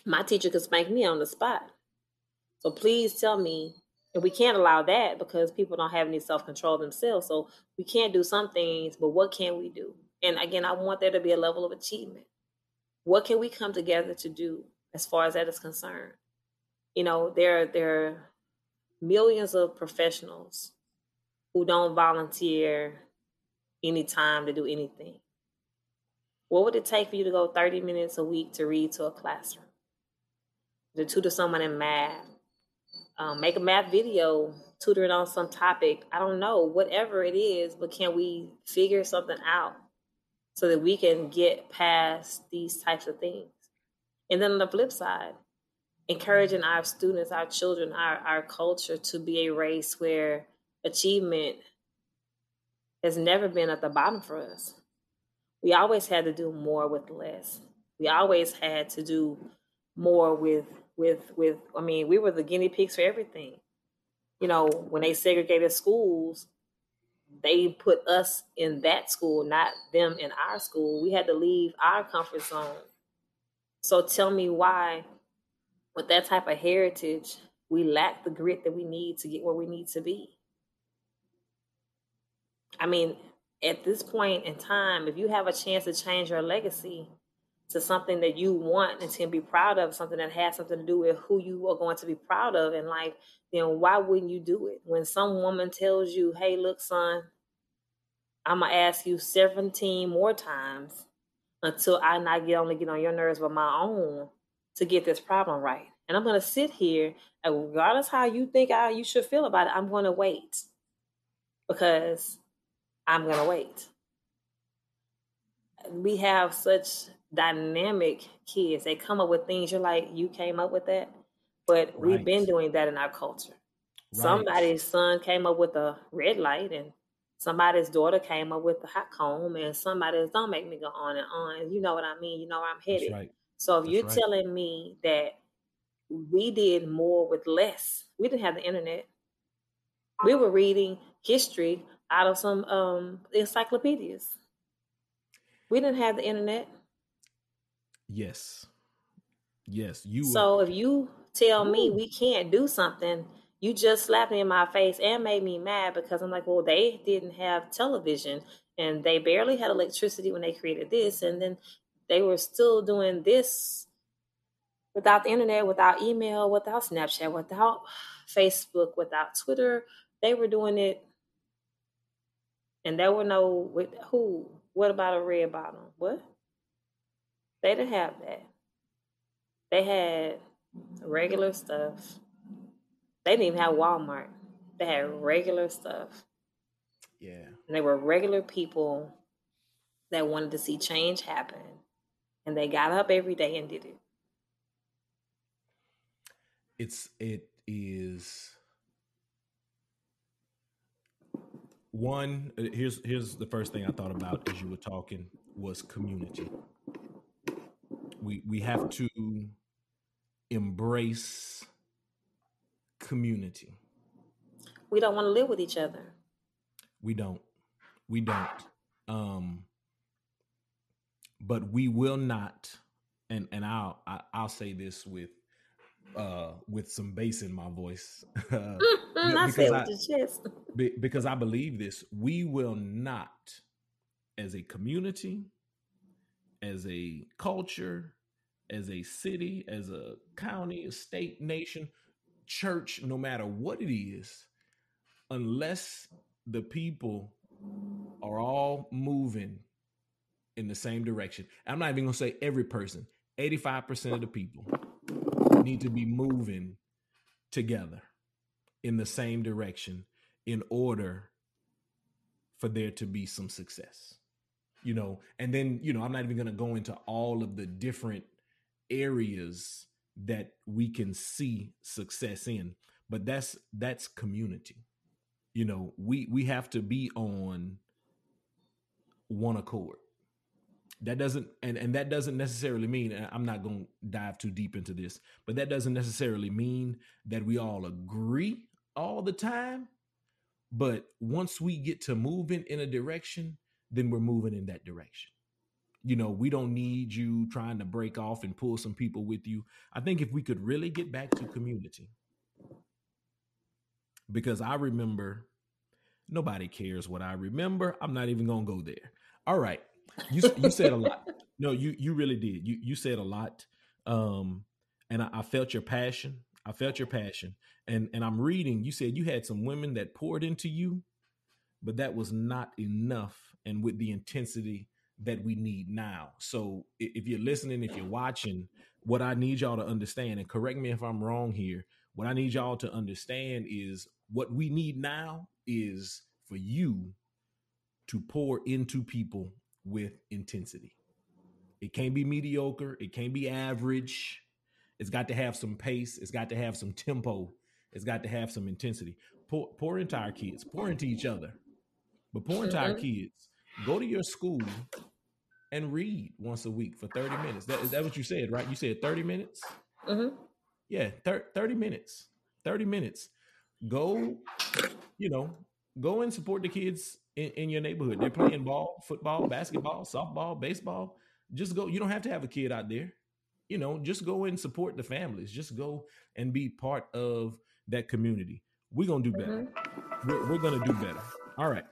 My teacher could spank me on the spot. So please tell me, and we can't allow that because people don't have any self control themselves. So we can't do some things, but what can we do? And again, I want there to be a level of achievement. What can we come together to do as far as that is concerned? You know, there there millions of professionals who don't volunteer any time to do anything. What would it take for you to go 30 minutes a week to read to a classroom? To tutor someone in math, um, make a math video, tutor it on some topic. I don't know, whatever it is, but can we figure something out so that we can get past these types of things? And then on the flip side, encouraging our students, our children, our, our culture to be a race where achievement has never been at the bottom for us. We always had to do more with less. We always had to do more with with with I mean, we were the guinea pigs for everything. You know, when they segregated schools, they put us in that school, not them in our school. We had to leave our comfort zone. So tell me why with that type of heritage, we lack the grit that we need to get where we need to be. I mean, at this point in time, if you have a chance to change your legacy to something that you want and can be proud of, something that has something to do with who you are going to be proud of in life, then why wouldn't you do it? When some woman tells you, hey, look, son, I'm going to ask you 17 more times until I not get only get on your nerves with my own to get this problem right. And I'm going to sit here, and regardless how you think I you should feel about it, I'm going to wait because I'm going to wait. We have such dynamic kids. They come up with things you're like, you came up with that, but right. we've been doing that in our culture. Right. Somebody's son came up with a red light, and somebody's daughter came up with a hot comb, and somebody's don't make me go on and on. You know what I mean? You know where I'm headed. Right. So if That's you're telling me that we did more with less, we didn't have the internet. We were reading history out of some um, encyclopedias. We didn't have the internet. Yes. Yes. You. So were... if you tell me we can't do something, you just slapped me in my face and made me mad because I'm like, well, they didn't have television and they barely had electricity when they created this, and then they were still doing this without the internet, without email, without Snapchat, without Facebook, without Twitter. They were doing it, and there were no with who. What about a red bottom? What? They didn't have that. They had regular stuff. They didn't even have Walmart. They had regular stuff. Yeah. And they were regular people that wanted to see change happen and they got up every day and did it. It's it is one uh, here's here's the first thing I thought about as you were talking was community. We we have to embrace community. We don't want to live with each other. We don't. We don't. Um but we will not and and I'll I, will i will say this with uh, with some bass in my voice. Mm-hmm, I say with your chest. because I believe this. We will not, as a community, as a culture, as a city, as a county, a state, nation, church, no matter what it is, unless the people are all moving in the same direction. I'm not even going to say every person, 85% of the people need to be moving together in the same direction in order for there to be some success. You know, and then, you know, I'm not even going to go into all of the different areas that we can see success in, but that's that's community. You know, we we have to be on one accord that doesn't and and that doesn't necessarily mean i'm not going to dive too deep into this but that doesn't necessarily mean that we all agree all the time. But once we get to moving in a direction then we're moving in that direction. You know we don't need you trying to break off and pull some people with you. I think if we could really get back to community because i remember nobody cares what i remember. I'm not even going to go there. All right you you said a lot. No, you you really did. You you said a lot, um, and I, I felt your passion. I felt your passion, and and I'm reading. You said you had some women that poured into you, but that was not enough, and with the intensity that we need now. So if you're listening, if you're watching, what I need y'all to understand, and correct me if I'm wrong here, what I need y'all to understand is what we need now is for you to pour into people with intensity. It can't be mediocre. It can't be average. It's got to have some pace. It's got to have some tempo. It's got to have some intensity. Pour, pour into our kids. Pour into each other. But pour into our kids. Go to your school and read once a week for 30 minutes. That, is that what you said, right? You said 30 minutes? Mm-hmm. Yeah, thir- 30 minutes. 30 minutes. Go, you know, go and support the kids in, in your neighborhood. They're playing ball, football, basketball, softball, baseball. Just go. You don't have to have a kid out there. You know, just go and support the families. Just go and be part of that community. We're gonna do better. Mm-hmm. We're, we're gonna do better. All right.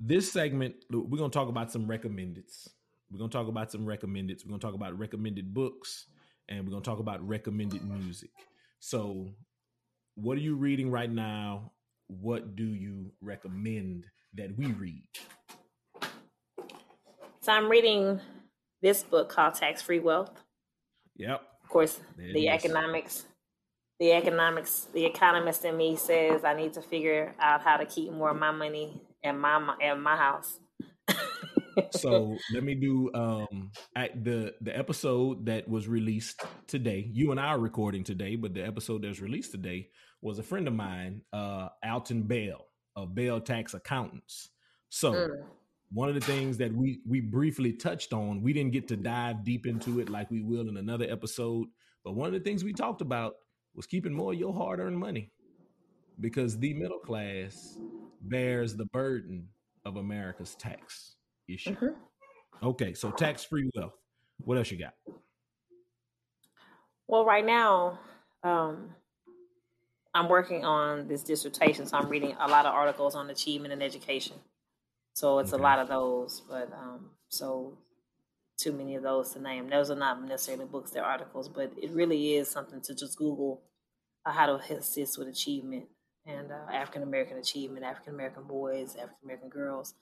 This segment, we're gonna talk about some recommendeds. We're gonna talk about some recommendeds. We're gonna talk about recommended books, and we're gonna talk about recommended music. So what are you reading right now? What do you recommend that we read? So I'm reading this book called Tax Free Wealth. Yep. Of course, the economics, the economics, the economist in me says I need to figure out how to keep more of my money in my in my house. so let me do um at the the episode that was released today. You and I are recording today, but the episode that's released today was a friend of mine, uh, Alton Bell of Bell Tax Accountants. So mm. one of the things that we we briefly touched on, we didn't get to dive deep into it like we will in another episode. But one of the things we talked about was keeping more of your hard earned money because the middle class bears the burden of America's tax issue. Mm-hmm. Okay, so tax free wealth. What else you got? Well, right now, um, I'm working on this dissertation, so I'm reading a lot of articles on achievement and education. So it's okay. a lot of those, but um, so too many of those to name. Those are not necessarily books; they're articles, but it really is something to just Google uh, how to assist with achievement and uh, African American achievement, African American boys, African American girls,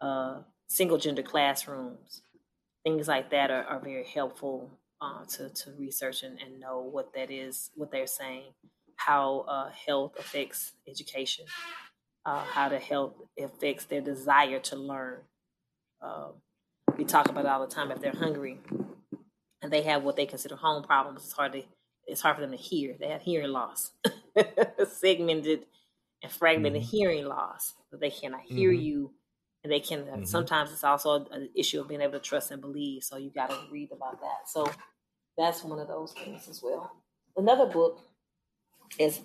uh, single gender classrooms, things like that are, are very helpful uh, to to research and, and know what that is, what they're saying how uh, health affects education, uh, how the health affects their desire to learn. Uh, we talk about it all the time. If they're hungry and they have what they consider home problems, it's hard to it's hard for them to hear. They have hearing loss, segmented and fragmented mm-hmm. hearing loss. So they cannot hear mm-hmm. you, and they can. Mm-hmm. Sometimes it's also an issue of being able to trust and believe. So you got to read about that. So that's one of those things as well. Another book is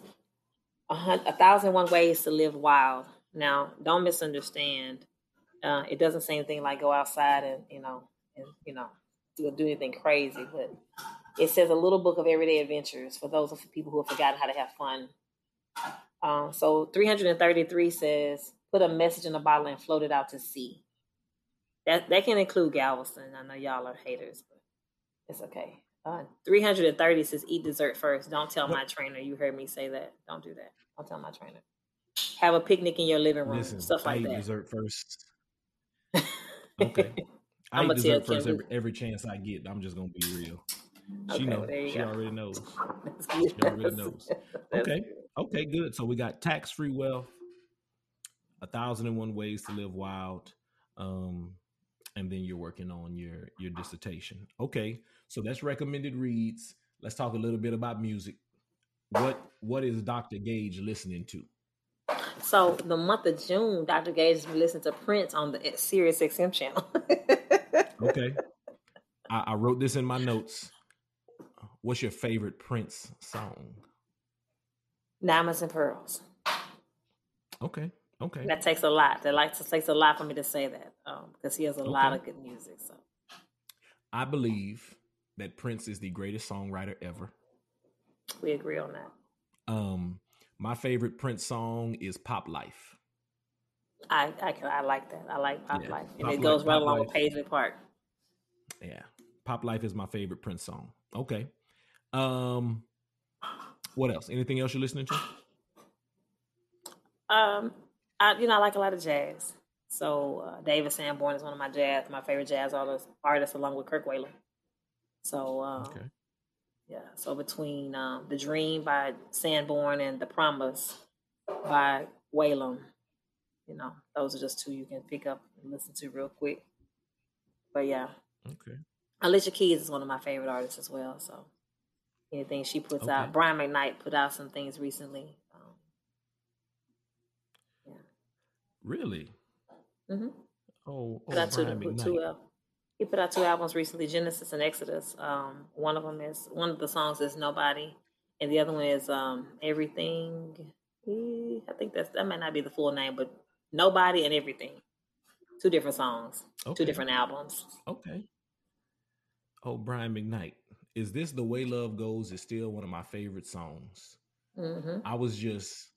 a, hundred, a thousand one ways to live wild. Now, don't misunderstand. Uh, it doesn't say anything like go outside and you know and you know to do anything crazy, but it says a little book of everyday adventures for those of people who have forgotten how to have fun. Um, so 333 says, put a message in a bottle and float it out to sea. That that can include Galveston. I know y'all are haters, but it's okay. Uh, 330 says, eat dessert first. Don't tell my trainer. You heard me say that. Don't do that. Don't tell my trainer. Have a picnic in your living room. Listen, stuff I like eat that. dessert first. Okay. I eat tell dessert first every, every chance I get. I'm just gonna be real. She Okay, knows. She go. already knows. She already knows. Okay. good. Okay, good. So we got tax free wealth, a thousand and one ways to live wild, um, and then you're working on your your dissertation. Okay, so that's recommended reads. Let's talk a little bit about music. What what is Dr. Gage listening to? So the month of June, Dr. Gage has been listening to Prince on the Sirius XM channel. Okay, I, I wrote this in my notes. What's your favorite Prince song? Diamonds and Pearls. Okay, okay, That takes a lot. That like takes a lot for me to say that um, because he has a lot of good music. So I believe that Prince is the greatest songwriter ever. we agree on that. Um, my favorite Prince song is "Pop Life." I I, can, I like that. I like Pop Yeah, Life, and Pop it goes Life- right Pop along Life. with Paisley Park. Yeah, "Pop Life" is my favorite Prince song. Okay. Um, what else? Anything else you're listening to? Um, I you know I like a lot of jazz. So uh, David Sanborn is one of my jazz, my favorite jazz artists, artists along with Kirk Whalum. So um, Okay. yeah, so between um, The Dream by Sanborn and The Promise by Whalum, you know, those are just two you can pick up and listen to real quick. But yeah, Okay. Alicia Keys is one of my favorite artists as well. So anything she puts Okay. out, Brian McKnight put out some things recently. Um, Really? hmm Oh, oh Brian McKnight. He put out two albums recently, Genesis and Exodus. Um, one of them is one of the songs is Nobody, and the other one is um, Everything. Eh, I think that's that might not be the full name, but Nobody and Everything. Two different songs, Okay. two different albums. Okay. Oh, Brian McKnight. Is this the way love goes? Is still one of my favorite songs. hmm I was just,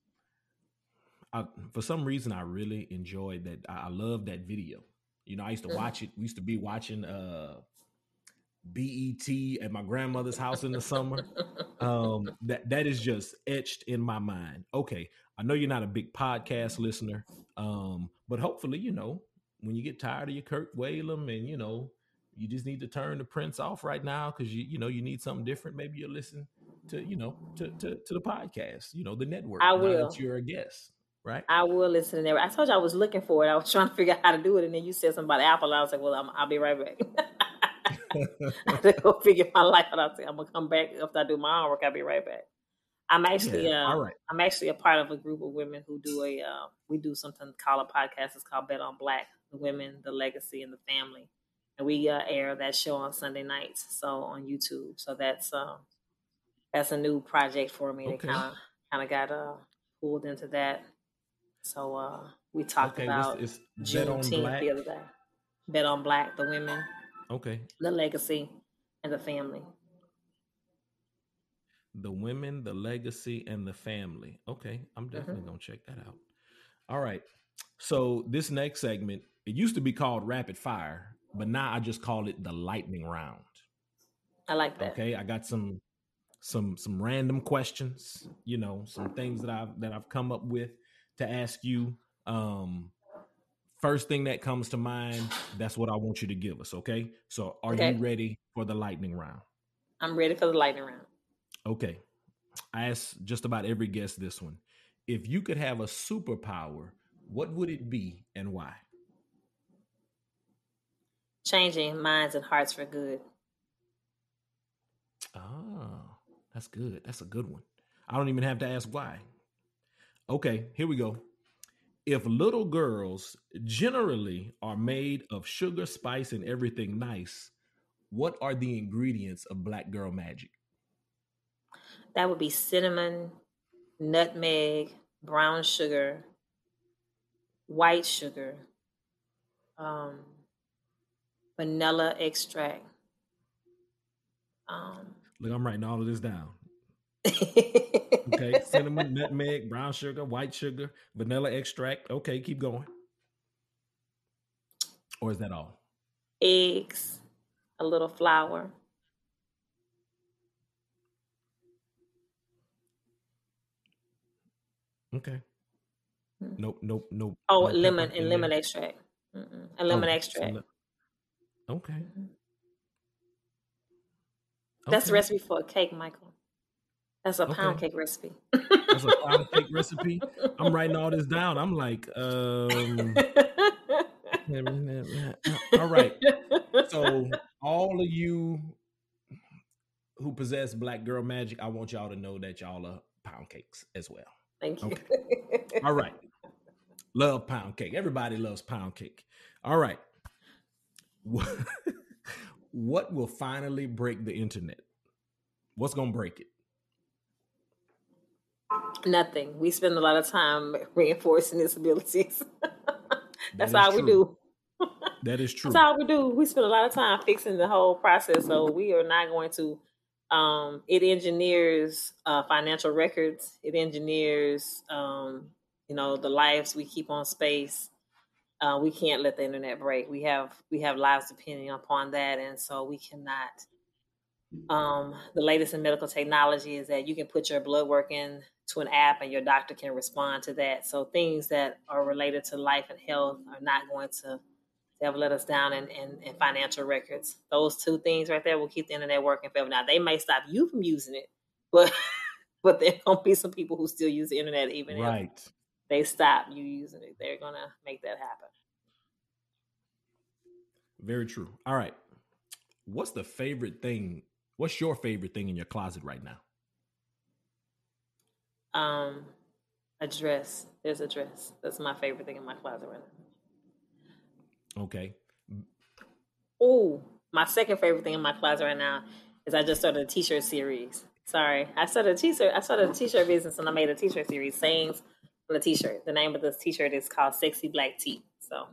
I, for some reason, I really enjoyed that. I, I love that video. You know, I used to Mhm. watch it. We used to be watching uh BET at my grandmother's house in the summer. Um, that that is just etched in my mind. Okay, I know you're not a big podcast listener, um, but hopefully, you know, when you get tired of your Kirk Whalum and you know you just need to turn the Prince off right now because you you know you need something different. Maybe you'll listen to you know to to, to the podcast, you know, the network. I now will. that you're a guest, right? I will listen to that. I told you I was looking for it. I was trying to figure out how to do it, and then you said something about Apple. I was like, "Well, I'm, I'll be right back." I had to go figure my life out. I said, "I'm gonna come back after I do my homework. I'll be right back." I'm actually, Yeah, uh, right. I'm actually a part of a group of women who do a. Uh, we do something called a podcast. It's called Bet on Black: The Women, the Legacy, and the Family, and we uh, air that show on Sunday nights, so on YouTube. So that's um, that's a new project for me. Okay. That kind of kind of got uh, pulled into that. So uh, we talked okay, about it's Bet on Juneteenth Black. the other day. Bet on Black: The Women, Okay, the Legacy, and the Family. the women, the legacy, and the family. Okay, I'm definitely gonna check that out. All right. So this next segment, it used to be called rapid fire, but now I just call it the lightning round. I like that. Okay, I got some some some random questions, you know, some things that I've that I've come up with to ask you. Um first thing that comes to mind, that's what I want you to give us, okay? So are Okay. you ready for the lightning round? I'm ready for the lightning round. Okay. I ask just about every guest this one. If you could have a superpower, what would it be and why? Changing minds and hearts for good. Oh, that's good. That's a good one. I don't even have to ask why. Okay, here we go. If little girls generally are made of sugar, spice, and everything nice, what are the ingredients of black girl magic? That would be cinnamon, nutmeg, brown sugar, white sugar, um, vanilla extract, Um, Look, I'm writing all of this down. Okay, cinnamon, nutmeg, brown sugar, white sugar, vanilla extract. Okay, keep going. Or is that all? eggs, a little flour, Okay. Hmm. Nope, nope, nope. oh, no lemon and there. lemon extract. Mm-mm. A lemon Oh, extract. le- Okay. Mhm. That's the okay. recipe for a cake, Michael. That's a pound cake recipe. That's a pound cake recipe. I'm writing all this down. I'm like, um, all right. So all of you who possess black girl magic, I want y'all to know that y'all are pound cakes as well. Thank you. All right. Love pound cake. Everybody loves pound cake. All right. What- What will finally break the internet? What's going to break it? Nothing. We spend a lot of time reinforcing its abilities. That's That all we do. That is true. That's all we do. We spend a lot of time fixing the whole process. So we are not going to. Um, it engineers uh, financial records. It engineers, um, you know, the lives we keep on space. Uh, we can't let the internet break. We have we have lives depending upon that, and so we cannot. Um, the latest in medical technology is that you can put your blood work in to an app, and your doctor can respond to that. So things that are related to life and health are not going to ever let us down in, in, in financial records. Those two things right there will keep the internet working forever. Now they may stop you from using it, but but there gonna be some people who still use the internet even if right. they stop you using it. They're gonna make that happen. Very true. All right. What's the favorite thing? What's your favorite thing in your closet right now? Um, a dress. There's a dress. That's my favorite thing in my closet right now. Okay. Oh, my second favorite thing in my closet right now is I just started a t-shirt series. Sorry, I started a t-shirt. I started a t-shirt business and I made a t-shirt series. Sayings on the t-shirt. The name of this t-shirt is called "Sexy Black Tea." So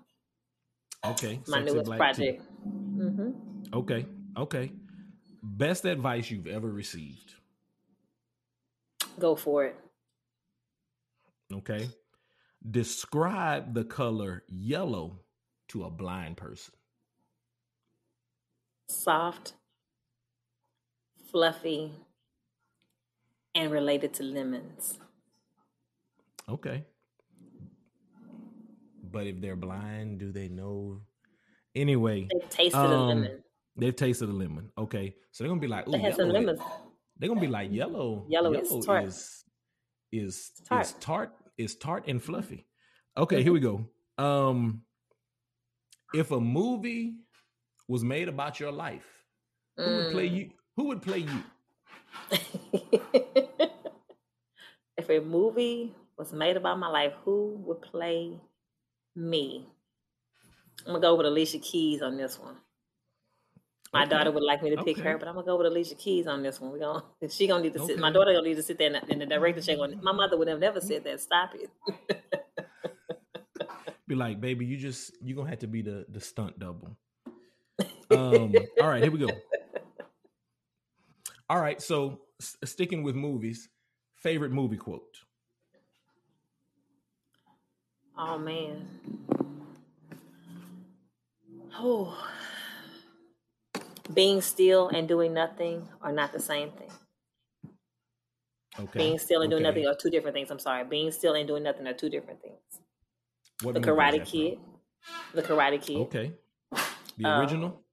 Okay. my Sexy newest Black project. Tea. hmm Okay. Okay. Best advice you've ever received. Go for it. Okay. Describe the color yellow to a blind person. Soft, fluffy, and related to lemons. Okay. But if they're blind, do they know? Anyway, They've tasted a Um, lemon. they've tasted a lemon. Okay. So they're gonna be like, They ooh, had some yellow lemons. They're gonna be like yellow. Yellow is tart. is is Tart. is tart is tart and fluffy. Okay, here we go. Um, if a movie was made about your life, who would play Mm. you? Who would play you? if a movie was made about my life, who would play me? I'm gonna go with Alicia Keys on this one. My Okay. daughter would like me to pick Okay. her, but I'm gonna go with Alicia Keys on this one. We gonna she gonna need to sit. My Okay. daughter gonna need to sit there in the, in the director chair. Going, my mother would have never said that. Stop it. Be like, baby, you just you gonna have to be the the stunt double. Um, all right, here we go. All right, so s- sticking with movies, favorite movie quote. Oh man. Oh. Being still and doing nothing are not the same thing. Okay, Being still and doing okay. nothing are two different things. I'm sorry. Being still and doing nothing are two different things. What The Karate that from? Kid. The Karate Kid. Okay, the Uh, original,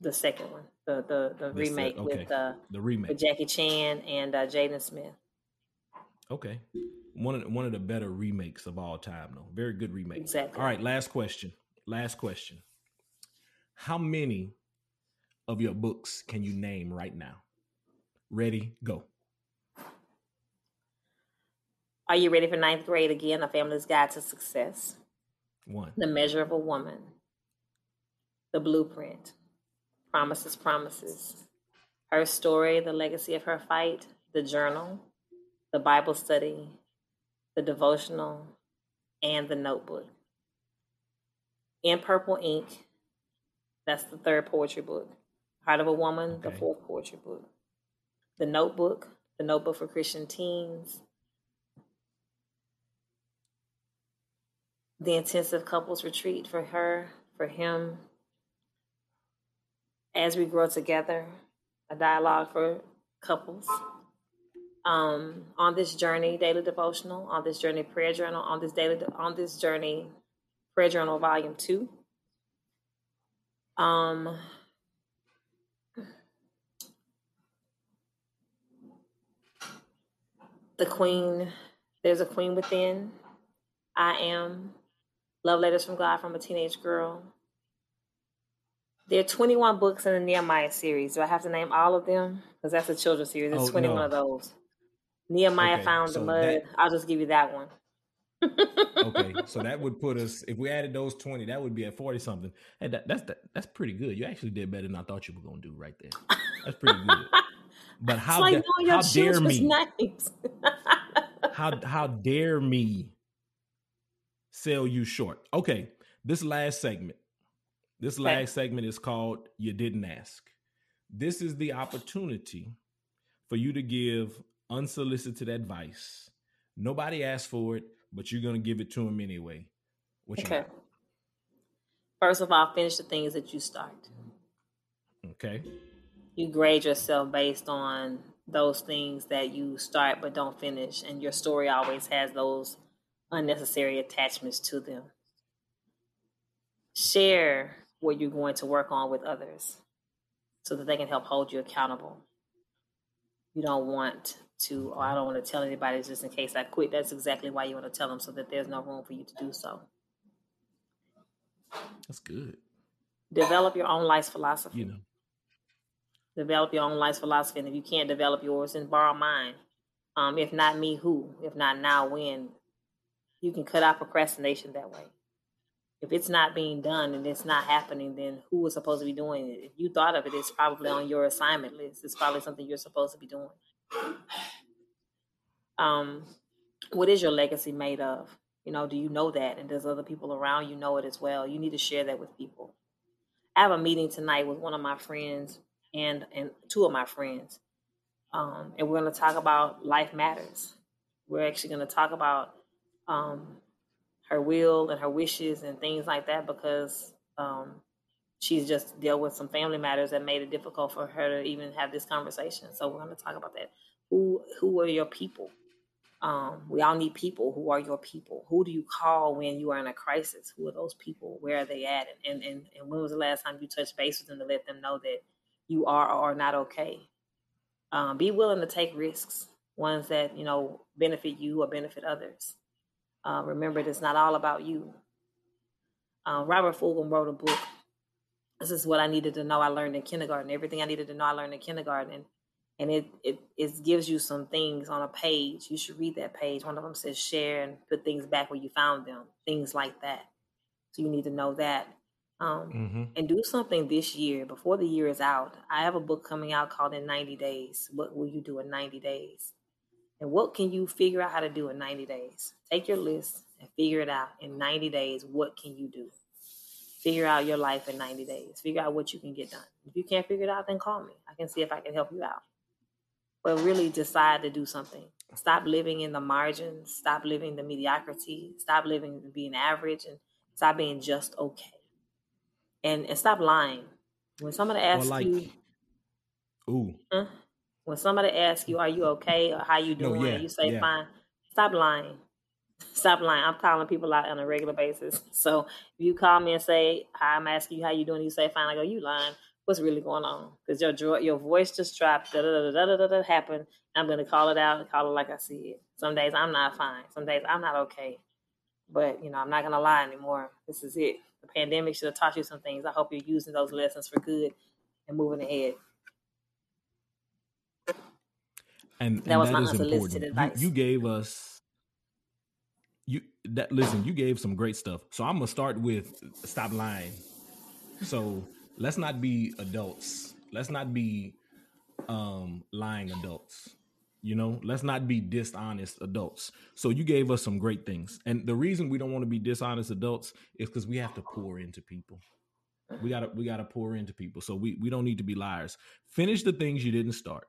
The second one. The the, the remake okay. with uh the remake with. Jackie Chan and uh, Jaden Smith. Okay. One of the, one of the better remakes of all time, though. Very good remake. Exactly. All right, last question. Last question. How many of your books can you name right now? Ready, go. Are you ready for ninth grade again? A Family's Guide to Success. One. The Measure of a Woman. The Blueprint. Promises, Promises. Her Story, The Legacy of Her Fight. The Journal. The Bible Study. The Devotional. And The Notebook. In Purple Ink. That's the third poetry book. Heart of a Woman, Okay. the fourth portrait book. The Notebook, the Notebook for Christian Teens. The Intensive Couples Retreat for her, for him. As we grow together, a dialogue for couples. Um, on this journey, daily devotional. On this journey, prayer journal. On this daily, on this journey, prayer journal, volume two. Um, the Queen. There's a Queen within. I am. Love letters from God from a teenage girl. There are 21 books in the Nehemiah series. Do I have to name all of them? Because that's a children's series. There's Oh, 21 no. of those. Nehemiah Okay, found the mud. that- I'll just give you that one. Okay, so that would put us if we added those twenty, that would be at forty something. Hey, that, that's that, that's pretty good. You actually did better than I thought you were gonna do right there. That's pretty good. But how like da- your how dare me? names. How how dare me sell you short? Okay, this last segment. This Okay. last segment is called "You Didn't Ask." This is the opportunity for you to give unsolicited advice. Nobody asked for it, but you're gonna give it to them anyway. What okay. got? First of all, finish the things that you start. Okay. You grade yourself based on those things that you start but don't finish, and your story always has those unnecessary attachments to them. Share what you're going to work on with others so that they can help hold you accountable. You don't want to, or I don't want to tell anybody just in case I quit. That's exactly why you want to tell them so that there's no room for you to do so. That's good. Develop your own life philosophy. You know. Develop your own life philosophy and if you can't develop yours then borrow mine. Um, if not me who? If not now when? You can cut out procrastination that way. If it's not being done and it's not happening then who is supposed to be doing it? If you thought of it it's probably on your assignment list. It's probably something you're supposed to be doing. Um, what is your legacy made of? You know do you know that? And does other people around you know it as well? You need to share that with people. I have a meeting tonight with one of my friends and and two of my friends, um, and we're going to talk about life matters. We're actually going to talk about um, her will and her wishes and things like that because um, she's just dealt with some family matters that made it difficult for her to even have this conversation. So we're going to talk about that. Who who are your people? Um, we all need people. Who are your people? Who do you call when you are in a crisis? Who are those people? Where are they at? And and, and when was the last time you touched base with them to let them know that you are or are not okay? Um, be willing to take risks, ones that you know benefit you or benefit others. Uh, remember, it's not all about you. Uh, Robert Fulghum wrote a book. This is what I needed to know. I learned in kindergarten. Everything I needed to know, I learned in kindergarten. And and it, it it gives you some things on a page. You should read that page. One of them says share and put things back where you found them, things like that. So you need to know that. Um, Mm-hmm. and do something this year before the year is out. I have a book coming out called In 90 Days. What will you do in 90 days? And what can you figure out how to do in 90 days? Take your list and figure it out. In 90 days, what can you do? Figure out your life in 90 days. Figure out what you can get done. If you can't figure it out, then call me. I can see if I can help you out but really decide to do something. Stop living in the margins. Stop living the mediocrity. Stop living being average, and stop being just okay. And and stop lying. When somebody asks like- you, Ooh. huh? when somebody asks you, "Are you okay?" or "How you No, doing?" yeah, you say, yeah. "Fine." Stop lying. Stop lying. I'm calling people out on a regular basis. So if you call me and say, "I'm asking you how you doing," you say, "Fine." I go, "You lying." What's really going on? Because your your voice just dropped. Da da da da da da da happened. I'm gonna call it out and call it like I see it. Some days I'm not fine. Some days I'm not okay. But you know, I'm not gonna lie anymore. This is it. The pandemic should have taught you some things. I hope you're using those lessons for good and moving ahead. and, That and was that my unsolicited important. advice. You, you gave us you that listen. You gave some great stuff. So I'm gonna start with stop lying. So let's not be adults. Let's not be um lying adults. You know, let's not be dishonest adults. So you gave us some great things. And the reason we don't want to be dishonest adults is because we have to pour into people. We gotta we gotta pour into people. So we we don't need to be liars. Finish the things you didn't start.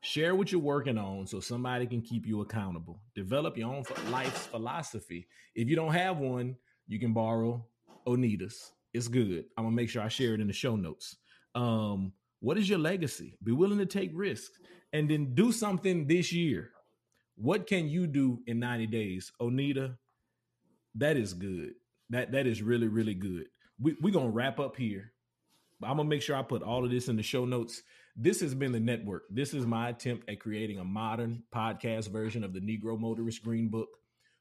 Share what you're working on so somebody can keep you accountable. Develop your own life's philosophy. If you don't have one, you can borrow Onita's. It's good. I'm gonna make sure I share it in the show notes. Um, what is your legacy? Be willing to take risks and then do something this year. What can you do in 90 days? Onita, that is good. That that is really, really good. We, we're gonna wrap up here. I'm gonna make sure I put all of this in the show notes. This has been the network. This is my attempt at creating a modern podcast version of the Negro Motorist Green Book.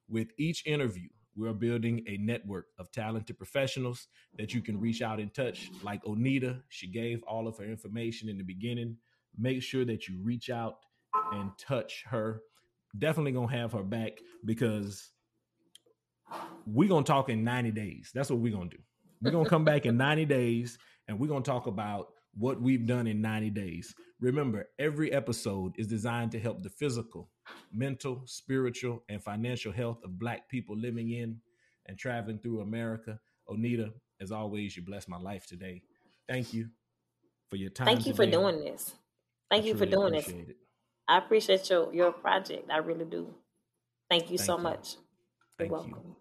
With each interview, we're building a network of talented professionals that you can reach out and touch. Like Onita, she gave all of her information in the beginning. Make sure that you reach out and touch her. Definitely gonna have her back because we're gonna talk in 90 days. That's what we're gonna do. We're gonna come back in 90 days and we're gonna talk about what we've done in 90 days. Remember, every episode is designed to help the physical, mental, spiritual, and financial health of Black people living in and traveling through America. Onita, as always, you bless my life today. Thank you for your time. Thank you today. for doing this. Thank you for doing this. it. I appreciate your your project. I really do. Thank you Thank so you. much. Thank You're you. welcome.